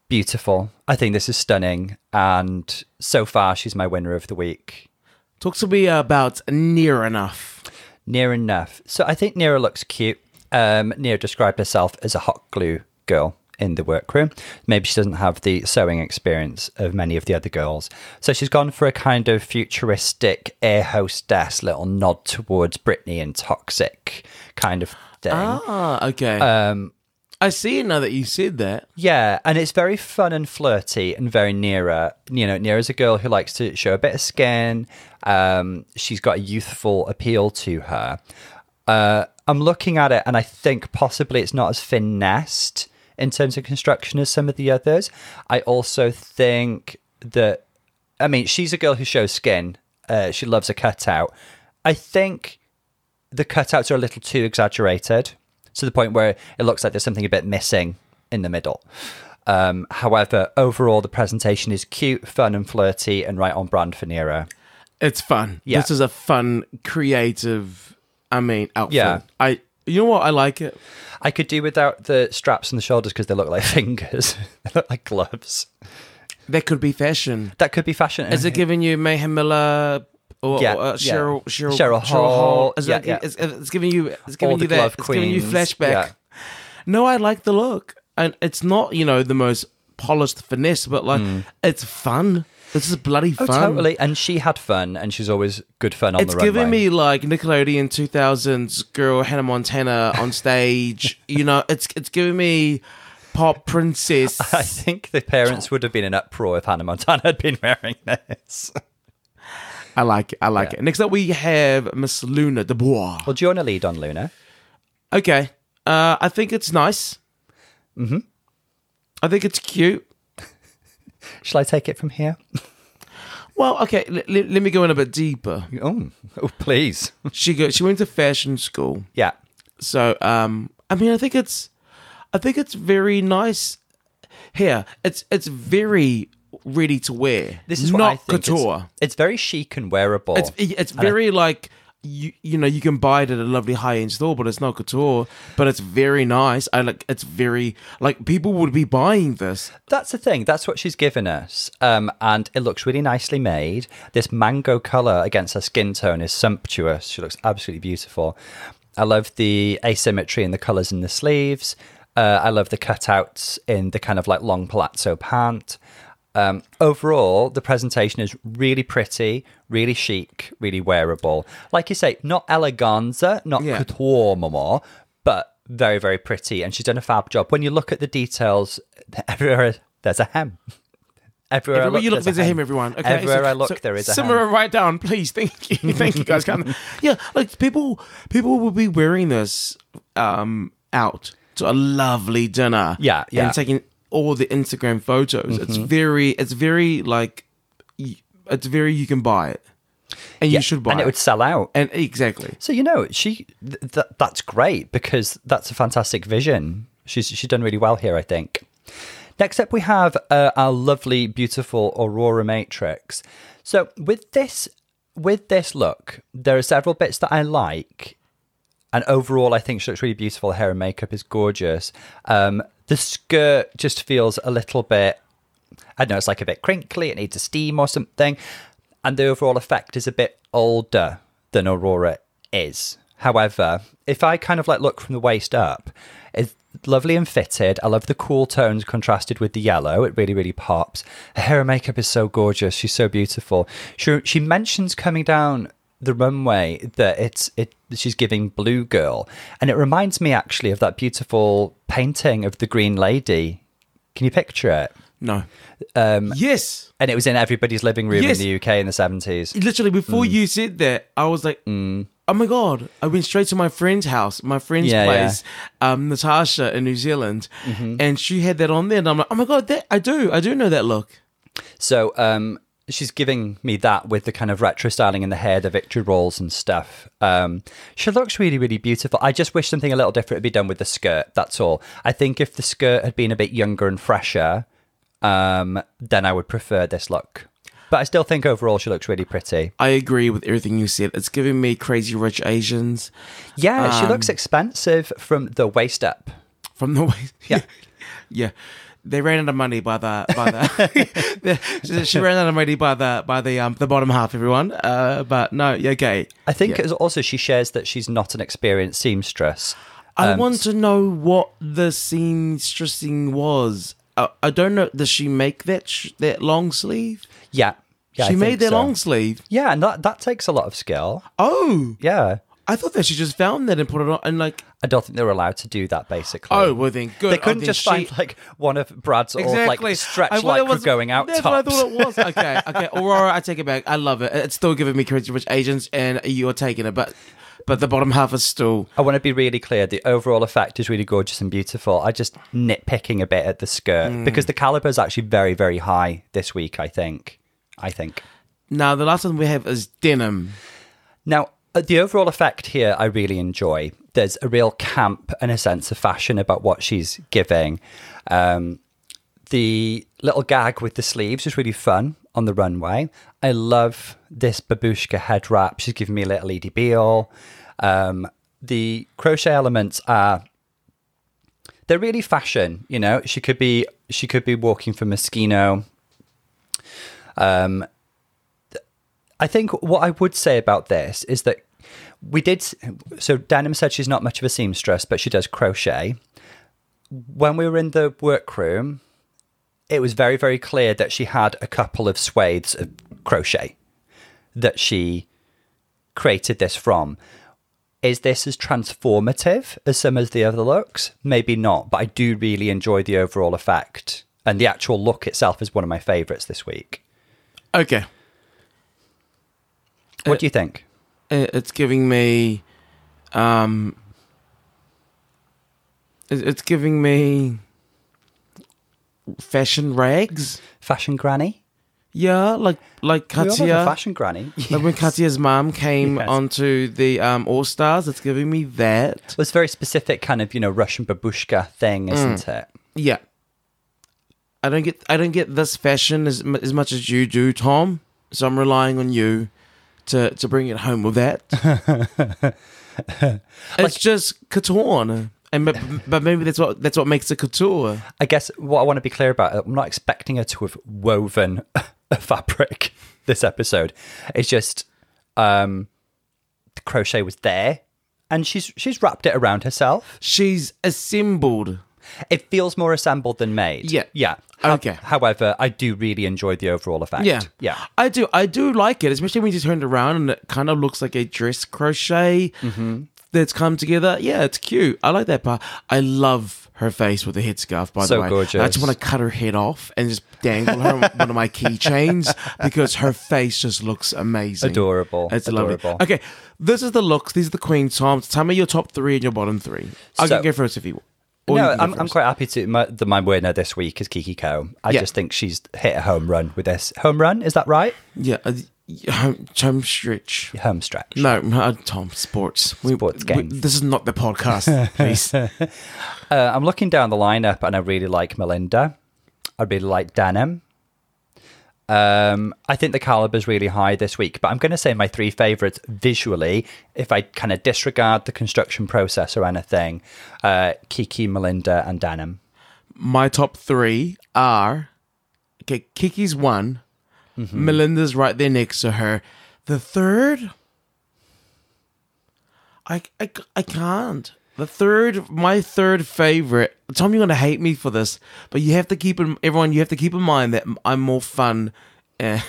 beautiful. I think this is stunning. And so far, she's my winner of the week. Talk to me about near enough. Near enough. So I think Nearah looks cute. Um, Nearah described herself as a hot glue girl in the workroom. Maybe she doesn't have the sewing experience of many of the other girls. So she's gone for a kind of futuristic air hostess little nod towards Britney and Toxic kind of thing. Ah, okay. Um, I see now that you said that. yeah, and it's very fun and flirty and very Nearah. You know, Nearah's a girl who likes to show a bit of skin. Um, she's got a youthful appeal to her. Uh, I'm looking at it, and I think possibly it's not as finessed in terms of construction as some of the others. I also think that, I mean, she's a girl who shows skin. Uh, she loves a cutout. I think the cutouts are a little too exaggerated to the point where it looks like there's something a bit missing in the middle. Um, however, overall, the presentation is cute, fun, and flirty, and right on brand for Nearah. It's fun. Yeah. This is a fun, creative. I mean, outfit. Yeah. I. You know what? I like it. I could do without the straps on the shoulders because they look like fingers, they look like gloves. That could be fashion. That could be fashion. Is it giving you Mayhem Miller or, Yeah, or, uh, yeah. Cheryl, Cheryl, Cheryl Hole. Is Yeah, it, yeah. It's, it's giving you. It's giving All you that. It's giving you flashback. yeah. No, I like the look, and it's not you know the most polished finesse, but like it's fun. This is bloody. Oh, fun. totally. And she had fun, and she's always good fun on It's the runway. It's giving me like Nickelodeon 2000s girl Hannah Montana on stage. you know, it's it's giving me pop princess. I think the parents would have been in uproar if Hannah Montana had been wearing this. I like it. I like Yeah. it. Next up, we have Miss Luna Dubois. Well, do you want to lead on Luna? Okay. Uh, I think it's nice. Mm-hmm. I think it's cute. Shall I take it from here? Well, okay. L- l- let me go in a bit deeper. Oh, oh please. She go. She went to fashion school, yeah. so um, I mean, I think it's, I think it's very nice. Here, it's it's very ready to wear. This is not what I think. Couture. It's, very chic and wearable. It's it's very like you you know you can buy it at a lovely high end store, but it's not couture. But it's very nice. I like it's very like people would be buying this. That's the thing. That's what she's given us. Um, and it looks really nicely made. This mango color against her skin tone is sumptuous. She looks absolutely beautiful. I love the asymmetry in the colors in the sleeves. Uh, I love the cutouts in the kind of like long palazzo pant. Um, overall, the presentation is really pretty, really chic, really wearable. Like you say, not eleganza, not Yeah. couture, mama, but very, very pretty, and she's done a fab job. When you look at the details, everywhere there's a hem. Everywhere, Everywhere I look, you look, there's a hem, everyone. Okay, Everywhere so- I look, so there is a Simmer hem. it right down, please. Thank you, thank you, guys. Come- yeah, like people, people will be wearing this um out to a lovely dinner. Yeah, yeah. and taking all the Instagram photos. It's Mm-hmm. very, it's very like, y- it's very you can buy it, and you should buy it. and it would sell out. And exactly, So you know, she th- th- that's great because that's a fantastic vision. She's she's done really well here, I think. Next up, we have uh, our lovely, beautiful Aurora Matrix. So with this with this look, there are several bits that I like, and overall, I think she looks really beautiful. Hair and makeup is gorgeous. Um, the skirt just feels a little bit I don't know, it's like a bit crinkly, it needs a steam or something. And the overall effect is a bit older than Aurora is. However, if I kind of like look from the waist up, it's lovely and fitted. I love the cool tones contrasted with the yellow. It really, really pops. Her hair and makeup is so gorgeous. She's so beautiful. She she mentions coming down the runway that it's it she's giving blue girl. And it reminds me actually of that beautiful painting of the Green Lady. Can you picture it? no. Um, yes, and it was in everybody's living room Yes. in the UK in the 70s. literally before Mm. you said that, I was like, oh my god! I went straight to my friend's house, my friend's Yeah, yeah. place, um, Natasha in New Zealand, Mm-hmm. and she had that on there, and I'm like, oh my god, that I do, I do know that look. So um, she's giving me that with the kind of retro styling in the hair, the victory rolls and stuff. Um, she looks really, really beautiful. I just wish something a little different had been done with the skirt. That's all. I think if the skirt had been a bit younger and fresher, um, then I would prefer this look. But I still think overall she looks really pretty. I agree with everything you said. It's giving me crazy rich Asians Yeah, she Um, looks expensive from the waist up. from the waist. Yeah. yeah. They ran out of money by the by the. she- she ran out of money by the by the um the bottom half. Everyone, uh, but no, yeah, okay. I think Yeah. also she shares that she's not an experienced seamstress. I Um, want to know what the seamstressing was. Uh, I don't know. Does she make that sh- that long sleeve? Yeah. yeah I she made think that so. long sleeve. Yeah, and that, that takes a lot of skill. Oh, Yeah. I thought that she just found that and put it on and like. I don't think they were allowed to do that, basically. Oh well, then good. They Oh, couldn't then just she- find like one of Brad's old Exactly. like stretch I thought it like was- going out That's tops. what I thought it was. Okay, okay. Aurora, I take it back. I love it. It's still giving me crazy rich Asians, and you're taking it, but but the bottom half is still. I want to be really clear. The overall effect is really gorgeous and beautiful. I just nitpicking a bit at the skirt Mm. because the caliber is actually very, very high this week. I think. I think. Now the last one we have is denim. Now, the overall effect here, I really enjoy. There's a real camp and a sense of fashion about what she's giving. Um, the little gag with the sleeves is really fun on the runway. I love this babushka head wrap. She's giving me a little Edie Beale. Um, the crochet elements are they're really fashion. You know, she could be she could be walking for Moschino. Um, I think what I would say about this is that we did. So Denim said she's not much of a seamstress, but she does crochet. When we were in the workroom, it was very, very clear that she had a couple of swathes of crochet that she created this from. Is this as transformative as some of the other looks? Maybe not, but I do really enjoy the overall effect. And the actual look itself is one of my favourites this week. Okay, What do you think? It- it's giving me, um, it's giving me fashion rags. Fashion granny? Yeah, like like We all have a Katya. fashion granny. Like when Katya's mom came Yes. onto the um, All Stars, it's giving me that. It was a very specific kind of, you know, Russian babushka thing, isn't it? Yeah. I don't get I don't get this fashion as as much as you do, Tom. So I'm relying on you to to bring it home with that. it's just couture, and but, but maybe that's what that's what makes it couture. I guess what I want to be clear about, I'm not expecting her to have woven a fabric this episode. It's just um the crochet was there and she's she's wrapped it around herself. She's assembled. It feels more assembled than made. Yeah. Yeah. Okay. However, I do really enjoy the overall effect. Yeah, Yeah. I do. I do like it, especially when you turn it around and it kind of looks like a dress crochet mm-hmm. that's come together. Yeah, it's cute. I like that part. I love her face with the headscarf. By So the way, I gorgeous. just want to cut her head off and just dangle her on one of my keychains because her face just looks amazing. Adorable. It's Adorable. lovely. Okay, this is the looks. These are the queen Tom. Tell me your top three and your bottom three. I So- can go first if you want. Or no, you can go I'm, I'm quite happy to. My, the, my winner this week is Kiki Coe. I Yeah. just think she's hit a home run with this. Home run, is that right? Yeah, uh, home, home stretch. Home stretch. No, uh, Tom, sports. We- Sports we- games. this is not the podcast, please. Uh, I'm looking down the lineup and I really like Melinda. I really like Denim. Um, I think the caliber's really high this week, but I'm going to say my three favorites visually, if I kind of disregard the construction process or anything, uh, Kiki, Melinda, and Denim. My top three are okay. Kiki's one. Melinda's right there next to her. The third, I, I, I can't. The third, my third favorite. Tom, you're gonna hate me for this, but you have to keep in everyone. You have to keep in mind that I'm more fun. Eh,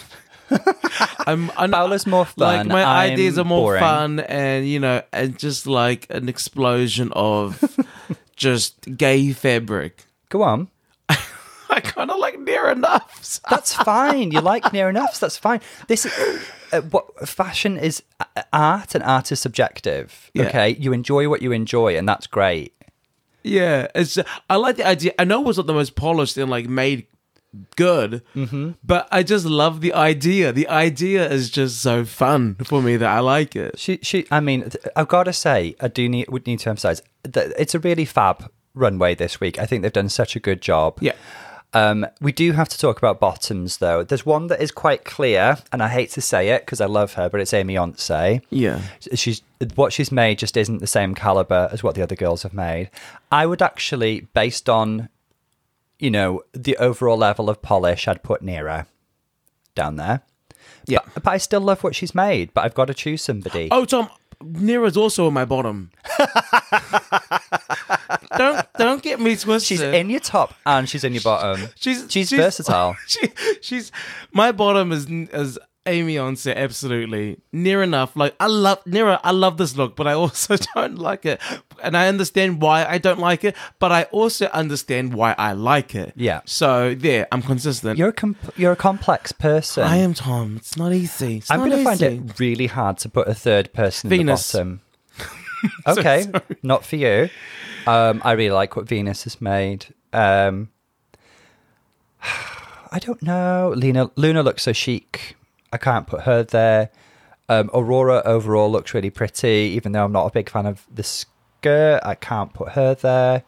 and I'm, I'm more fun. Like my I'm ideas are more boring. fun, and you know, and just like an explosion of just gay fabric. Go on. I kind of like near enough. That's fine. You like near enoughs. That's fine. This is uh, what fashion is uh, art, and art is subjective. Yeah. Okay, you enjoy what you enjoy, and that's great. Yeah, it's. I like the idea. I know it was not the most polished and like made good, Mm-hmm. but I just love the idea. The idea is just so fun for me that I like it. She, she. I mean, I've got to say, I do need would need to emphasize that it's a really fab runway this week. I think they've done such a good job. Yeah. Um, we do have to talk about bottoms, though. There's one that is quite clear, and I hate to say it because I love her, but it's Aimee Yonce. Yeah. She's what she's made just isn't the same caliber as what the other girls have made. I would actually, based on, you know, the overall level of polish, I'd put Nearah down there. Yeah. But, but I still love what she's made. But I've got to choose somebody. Oh, Tom, Nearah's also in my bottom. don't don't get me twisted. she's in your top and she's in your bottom. She's she's, versatile. She, she's my bottom is is Aimee Yonce absolutely near enough. Like I love Nearah, I love this look, but I also don't like it, and I understand why I don't like it, but I also understand why I like it. Yeah. So there, I'm consistent. You're a comp- you're a complex person. I am Tom. It's not easy. It's I'm not going to find it really hard to put a third person Venus. in the bottom. okay, not for you. Um, I really like what Venus has made. Um, I don't know. Luna Luna looks so chic. I can't put her there. Um, Aurora overall looks really pretty, even though I'm not a big fan of the skirt. I can't put her there.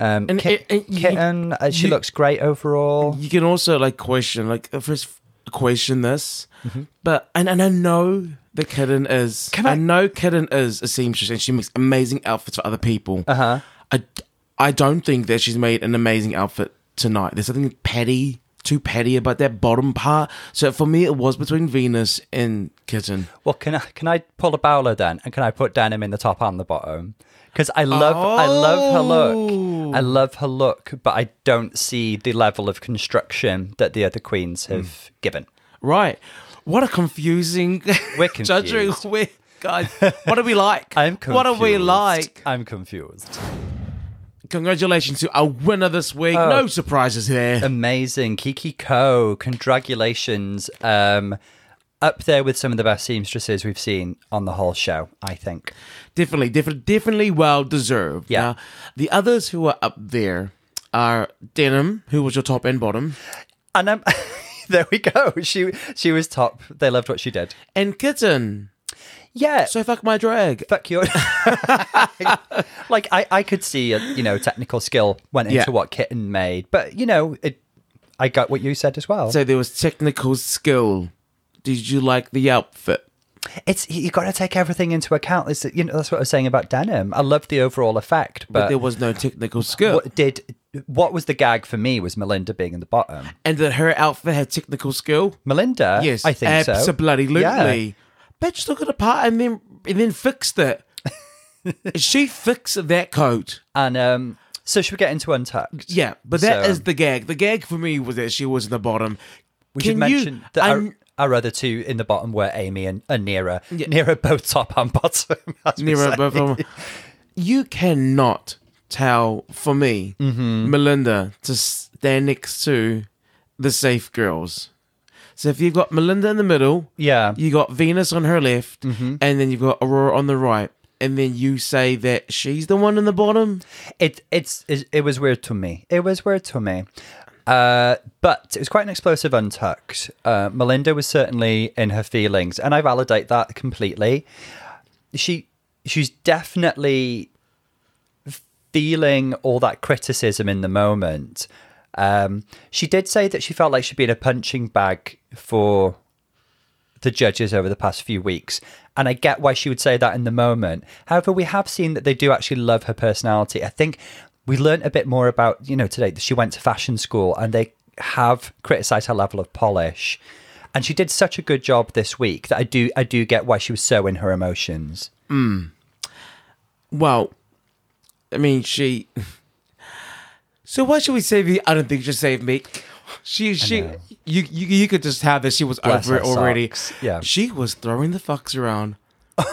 Um, And- Kit- and- and you- Kitten, uh, she you- looks great overall. you can also like question like uh, first question this Mm-hmm. but and, and i know the kitten is Can I, I- know kitten is a seamstress and she makes amazing outfits for other people Uh-huh. i i don't think that she's made an amazing outfit tonight there's something petty too petty about that bottom part so for me it was between venus and kitten Well, can I can I pull a bowler then, and can I put denim in the top and the bottom? Because I love I love her look. I love her look, but I don't see the level of construction that the other queens Hmm. have given. right what a confusing We're judging confused. we guys what do we like I'm confused. what do we like I'm confused. Congratulations to our winner this week Oh. no surprises here. Amazing, Kiki Coe. Congratulations. Um, up there with some of the best seamstresses we've seen on the whole show. I think. Definitely, definitely, definitely well deserved. Yeah. Now, the others who are up there are Denim, who was your top and bottom, And um, there we go. She she was top. They loved what she did. and Kitten. Yeah. So fuck my drag. fuck your like I, I could see a you know technical skill went into Yeah. what kitten made but you know it i got what you said as well So there was technical skill. Did you like the outfit? it's you got to take everything into account it's, you know that's what i was saying about denim i love the overall effect But but, there was no technical skill. what did what was the gag for me was melinda being in the bottom And that her outfit had technical skill. melinda yes, i think so absolutely. Bitch took it apart and then and then fixed it. she fixed that coat. and um so should we get into untucked Yeah, but that is So- the gag. The gag for me was that she was in the bottom. We should mention that our- our other two in the bottom were Aimee and, and Nearah. Nearah both top and bottom. as we Nearah, say. both. You cannot tell for me, Mm-hmm. Melinda, to stand next to the safe girls. So if you've got Melinda in the middle, Yeah. you got Venus on her left, Mm-hmm. and then you've got Aurora on the right, and then you say that she's the one in the bottom. It it's it, it was weird to me. It was weird to me. Uh, but it was quite an explosive untucked. Uh, Melinda was certainly in her feelings, and I validate that completely. She she's definitely feeling all that criticism in the moment. Um, she did say that she felt like she'd been a punching bag for the judges over the past few weeks. And I get why she would say that in the moment. However, we have seen that they do actually love her personality. I think we learned a bit more about, you know, today that she went to fashion school and they have criticized her level of polish. And she did such a good job this week that I do I do get why she was so in her emotions. Hmm. Well, I mean, she. So why should we save you? I don't think she saved me. She, she, you, you, you could just have this. She was Bless over it already. socks. Yeah. she was throwing the fucks around.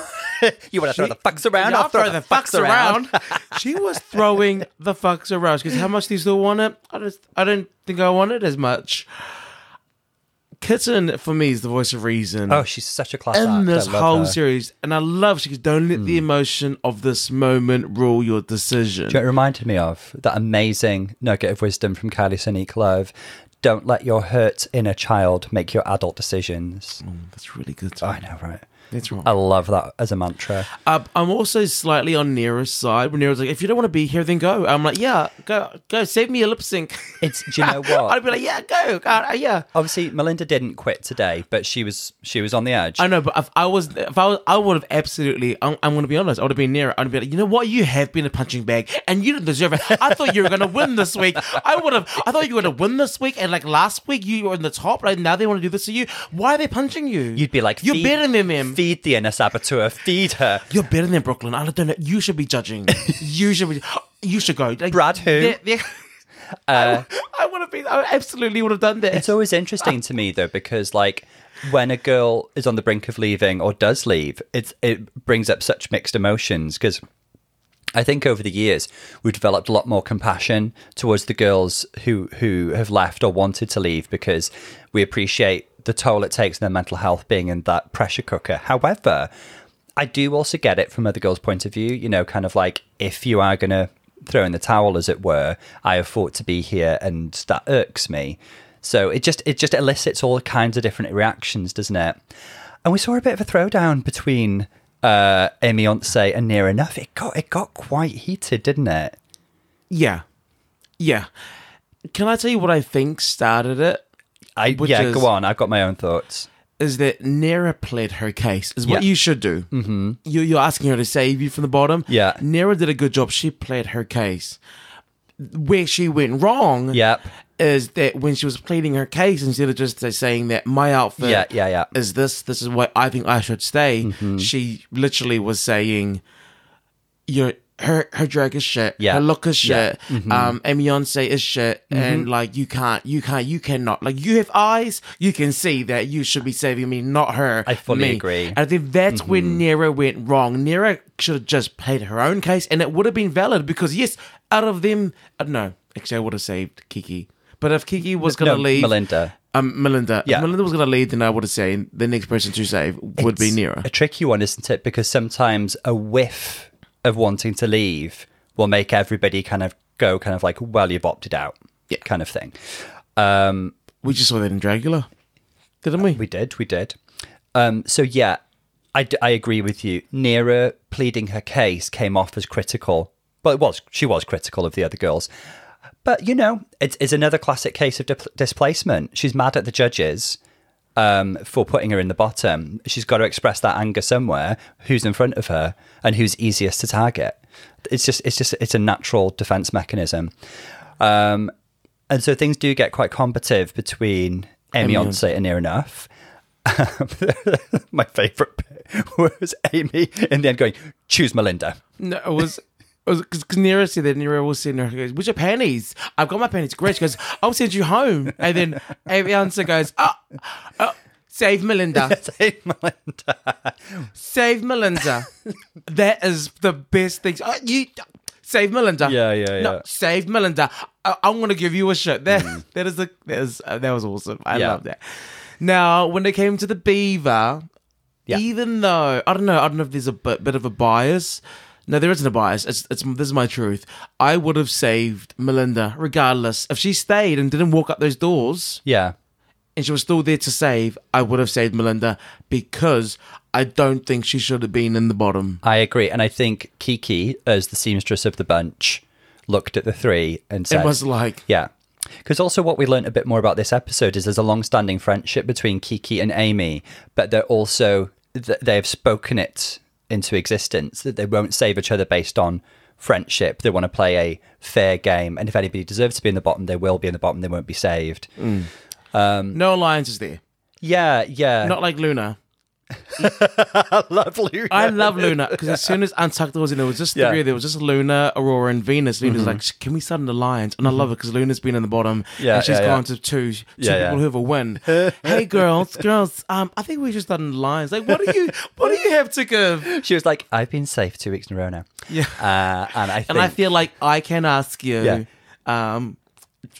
You want to throw the fucks around? I'll throw the fucks around. she was throwing the fucks around. Because how much do you still want it? I just, I don't think I want it as much. Kitten for me is the voice of reason. Oh, she's such a class in act. this I love whole her. series, and I love she goes, "Don't let the hmm. emotion of this moment rule your decision." Do you know what it reminded me of? That amazing nugget of wisdom from Kylie Sonique Love. Don't let your hurt inner child make your adult decisions. Mm, that's really good. I know, right? That's wrong. I love that as a mantra. Uh, I'm also slightly on Nearah's side. When Nearah's like, "If you don't want to be here, then go." I'm like, "Yeah, go, go, save me a lip sync." It's do you know what? I'd be like, "Yeah, go, go uh, yeah." Obviously, Melinda didn't quit today, but she was she was on the edge. I know, but if I was, if I was, I would have absolutely. I'm, I'm going to be honest. I would have been near. I'd be like, you know what? You have been a punching bag, and you didn't deserve it. I thought you were going to win this week. I would have. I thought you were going to win this week, and like last week you were in the top. Like now they want to do this to you. Why are they punching you? You'd be like, you're feed- better than them. Feed the inner saboteur. Feed her. You're better than Brooklyn. I don't know. You should be judging. you should be. You should go. Like, Brad who? they're- they're- uh, I, I would have been. I absolutely would have done that. It's always interesting to me though because like when a girl is on the brink of leaving or does leave, it's it brings up such mixed emotions because I think over the years we've developed a lot more compassion towards the girls who who have left or wanted to leave because we appreciate the toll it takes on their mental health being in that pressure cooker. However, I do also get it from other girls' point of view, you know, kind of like if you are going to throw in the towel as it were, I have fought to be here and that irks me. So it just it just elicits all kinds of different reactions, doesn't it? And we saw a bit of a throwdown between uh Aimee Yonce and Nearah. It got it got quite heated, didn't it? yeah, yeah. Can I tell you what I think started it? I Which yeah, is- go on. I've got my own thoughts. is that Nearah pled her case, is what Yeah. you should do. Mm-hmm. You, you're asking her to save you from the bottom. Yeah. Nearah did a good job. She pled her case. Where she went wrong Yep. is that when she was pleading her case, instead of just saying that my outfit Yeah, yeah, yeah. is this, this is what I think I should stay, Mm-hmm. she literally was saying, you're. Her her drag is shit. Yeah. Her look is Yeah. Mm-hmm. shit. Um, and Beyonce is shit. And like you can't, you can't, you cannot. Like you have eyes, you can see that you should be saving me, not her. I fully me. agree. Mm-hmm. And I think that's when Nearah went wrong. Nearah should have just played her own case, and it would have been valid because yes, out of them, uh, no, actually, I would have saved Kiki. But if Kiki was going to No, leave, Melinda. um, Melinda, Yeah. if Melinda was going to leave, then I would have said the next person to save would be It's Nearah. A tricky one, isn't it? Because sometimes a whiff of wanting to leave will make everybody kind of go kind of like, well, you've opted out, Yeah. kind of thing. Um, We just saw that in Dracula, didn't we? we did, we did. Um, so yeah, I, I agree with you. Nearah pleading her case came off as critical. Well, it was. She was critical of the other girls. But, you know, it's, it's another classic case of dip- displacement. She's mad at the judges um, for putting her in the bottom. She's got to express that anger somewhere. Who's in front of her and who's easiest to target? It's just, it's just, it's a natural defense mechanism. Um, and so things do get quite combative between Aimee Aimee Yonce and Nearah. My favorite bit was Aimee in the end going, choose Melinda. No, it was. Because Nearah said that Nearah was sending her, goes, Where's your panties? I've got my panties. Great. She goes, I'll send you home. And then Avianza goes, Oh, oh Save Melinda. Save Melinda. Save Melinda. that is the best thing. Oh, you save Melinda. Yeah, yeah, No, yeah. save Melinda. I, I'm going to give you a shirt. That that is the that is uh, that was awesome. I Mm. Yeah. love that. Now, when it came to the beaver, Yeah. even though I don't know, I don't know if there's a bit, bit of a bias. No, there isn't a bias. It's, it's this is my truth. I would have saved Melinda regardless. If she stayed and didn't walk up those doors, Yeah. and she was still there to save, I would have saved Melinda because I don't think she should have been in the bottom. I agree. And I think Kiki, as the seamstress of the bunch, looked at the three and said, It was like, Yeah. Because also, what we learned a bit more about this episode is there's a long standing friendship between Kiki and Aimee, but they're also, th- they have spoken it into existence that they won't save each other based on friendship. They want to play a fair game. And if anybody deserves to be in the bottom, they will be in the bottom. They won't be saved. Mm. Um, no alliances there. Yeah, yeah. Not like Luna. I love Luna. I love Luna because as soon as Untucked was in, there was just Yeah. three. There was just Luna, Aurora, and Venus. Luna's like, "Can we start an alliance?" And I love it because Luna's been in the bottom, Yeah, and she's yeah, yeah. gone to two, two Yeah, yeah. people who have a win. hey, girls, girls, um, I think we should start an alliance. Like, what do you, what do you have to give? She was like, I've been safe two weeks in a row now. Yeah. Uh, and I think. And I feel like I can ask you, Yeah. um,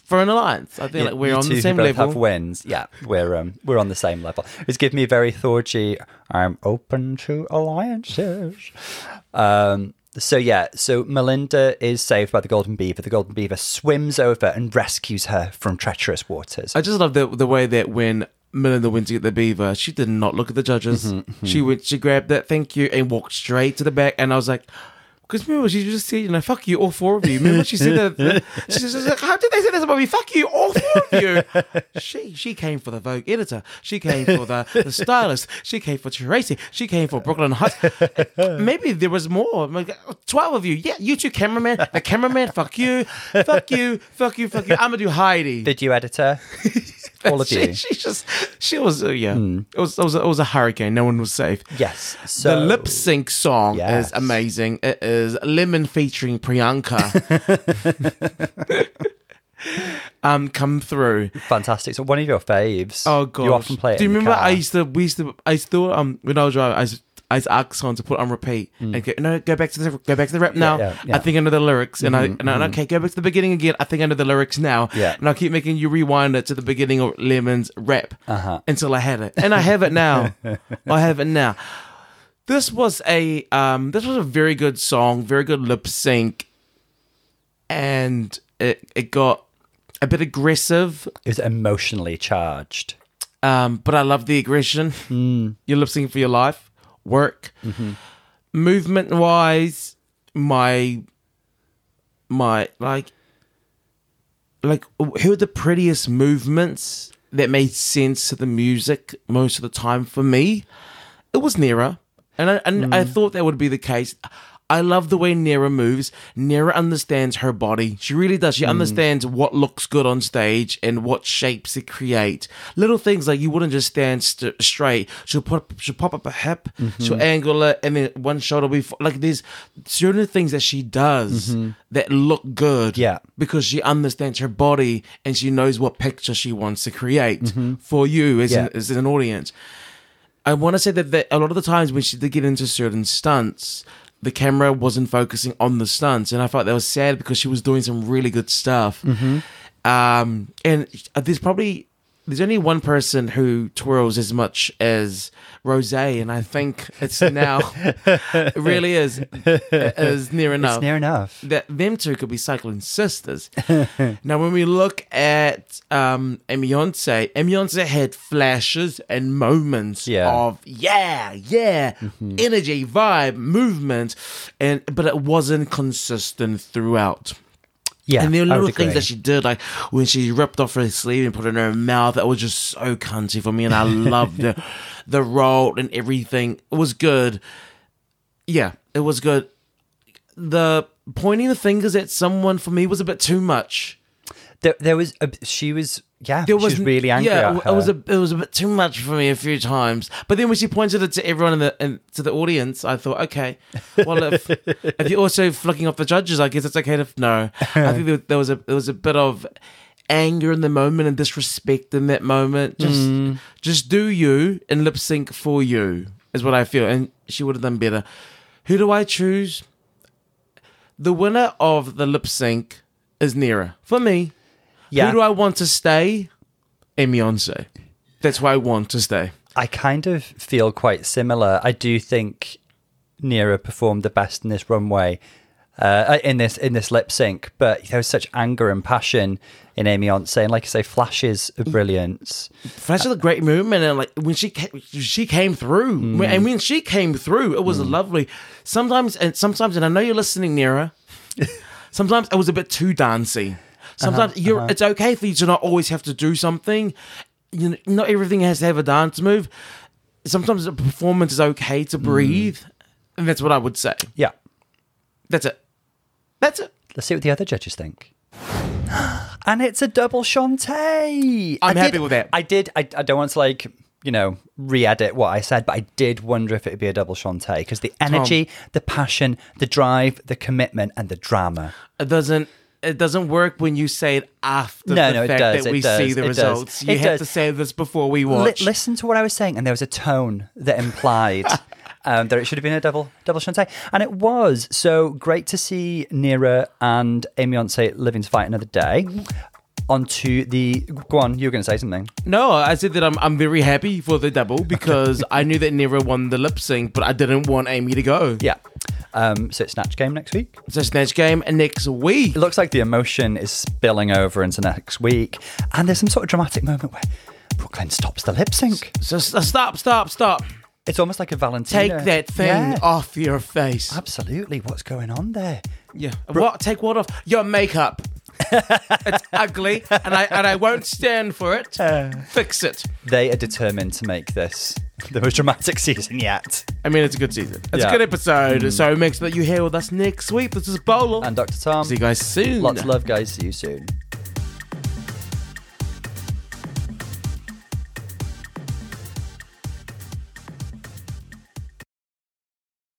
for an alliance. I feel Yeah, like we're on two the who same both level. Have wins. Yeah, we're um we're on the same level. It's given me a very Thorgy. I'm open to alliances. Um. So yeah. So Melinda is saved by the Golden Beaver. The Golden Beaver swims over and rescues her from treacherous waters. I just love the the way that when Melinda went to get the beaver, she did not look at the judges. Mm-hmm, She went, she grabbed that thank you and walked straight to the back. And I was like, because remember she just said, you know, fuck you, all four of you. Remember she said that? She was like, how did they say this about me? Fuck you, all four of you. she she came for the Vogue editor. She came for the, the stylist. She came for Traci. She came for Brooklyn Hytes. Maybe there was more. Like, Twelve of you. Yeah, you two cameraman. The cameraman. Fuck you. Fuck you. Fuck you. Fuck you. I'm gonna do Heidi. Did you edit her? All of she, you. She just, she was, uh, yeah. It was, it was, it was a hurricane. No one was safe. Yes. So the lip sync song Yes. is amazing. It is Lemon featuring Priyanka. um, come through. fantastic. So one of your faves. Oh god, You often play it. Do you remember? I used to, we used to, I still, um, when I was driving, I used, I ask someone to put on repeat and go, no, go back to the, go back to the rap now. Yeah, yeah. I think I know the lyrics, and I, and I, okay, go back to the beginning again. I think I know the lyrics now. Yeah. and I keep making you rewind it to the beginning of Lemon's rap Uh-huh. until I had it, and I have it now. I have it now. This was a, um, this was a very good song, very good lip sync, and it, it got a bit aggressive. It was emotionally charged. Um, but I love the aggression. Hmm. You're lip syncing for your life, work, Mm-hmm. movement wise. My, my like, like who are the prettiest movements that made sense to the music most of the time for me? It was Nearah, and I and I thought that would be the case. I love the way Nearah moves. Nearah understands her body. She really does. She mm. understands what looks good on stage and what shapes it create. Little things like you wouldn't just stand st- straight. She'll put she'll pop up a hip. Mm-hmm. She'll angle it, and then one shoulder will be f- like there's certain things that she does mm-hmm. that look good. Yeah. because she understands her body and she knows what picture she wants to create mm-hmm. for you as, Yeah. an, as an audience. I want to say that, that a lot of the times when she did get into certain stunts, the camera wasn't focusing on the stunts, and I felt that was sad because she was doing some really good stuff. Um, and there's probably there's only one person who twirls as much as Rose, and I think it's now it really is is near enough It's near enough. that them two could be cycling sisters. now, when we look at um, Beyonce, Beyonce had flashes and moments Yeah. of yeah, yeah, energy, vibe, movement, and but it wasn't consistent throughout. Yeah. and there were little things that she did, like when she ripped off her sleeve and put it in her mouth. That was just so cunty for me, and I loved the the role and everything. It was good. Yeah, it was good. The pointing the fingers at someone for me was a bit too much. There, there was a, she was yeah There she was really angry Yeah, it was a it was a bit too much for me a few times. But then when she pointed it to everyone in the in, to the audience, I thought, okay, well if if you're also flicking off the judges, I guess it's okay to no. I think there, there was a there was a bit of anger in the moment and disrespect in that moment. Just Mm. just do you and lip sync for you is what I feel. And she would have done better. Who do I choose? The winner of the lip sync is Nearah. For me. Yeah. Who do I want to stay? Beyonce. That's why I want to stay. I kind of feel quite similar. I do think Nearah performed the best in this runway, uh, in this in this lip sync. But there was such anger and passion in Aimee Yonce, and like I say, flashes of brilliance. Flashes of a great movement, and like when she came, she came through, Mm. And when she came through, it was lovely. Sometimes, and sometimes, and I know you're listening, Nearah. sometimes it was a bit too dancey. Sometimes Uh-huh, you're. It's okay for you to not always have to do something. You know, not everything has to have a dance move. Sometimes a performance is okay Mm. to breathe, and that's what I would say. Yeah. That's it. That's it. Let's see what the other judges think. and it's a double Shantay. I'm I happy did- with that. I did. I, I don't want to like you know re-edit what I said, but I did wonder if it would be a double Shantay because the energy, the passion, the drive, the commitment, and the drama. It doesn't. It doesn't work when you say it after No, the no, it fact does, that it we does, see the it does. results. You It have to say this before we watch. listen to what I was saying, and there was a tone that implied um, that it should have been a double double Shantay, and it was. So great to see Nearah and Aimee Yonce living to fight another day. Onto the go on, you were going to say something. No, I said that I'm I'm very happy for the double because I knew that Nearah won the lip sync, but I didn't want Aimee to go. Yeah. Um, so it's Snatch Game next week. So Snatch Game next week. It looks like the emotion is spilling over into next week, and there's some sort of dramatic moment where Brooklyn stops the lip sync. So stop, stop, stop. It's almost like a Valentina. Take that thing Yeah. off your face. Absolutely. What's going on there? Yeah. What? Take what off? Your makeup. It's ugly, and I and I won't stand for it. Uh. Fix it. They are determined to make this the most dramatic season yet. I mean, it's a good season. It's Yeah. a good episode. Mm. So make sure that you hear with us next week. This is Paulo. And Dr. Tom, See you guys soon. lots of love, guys. See you soon.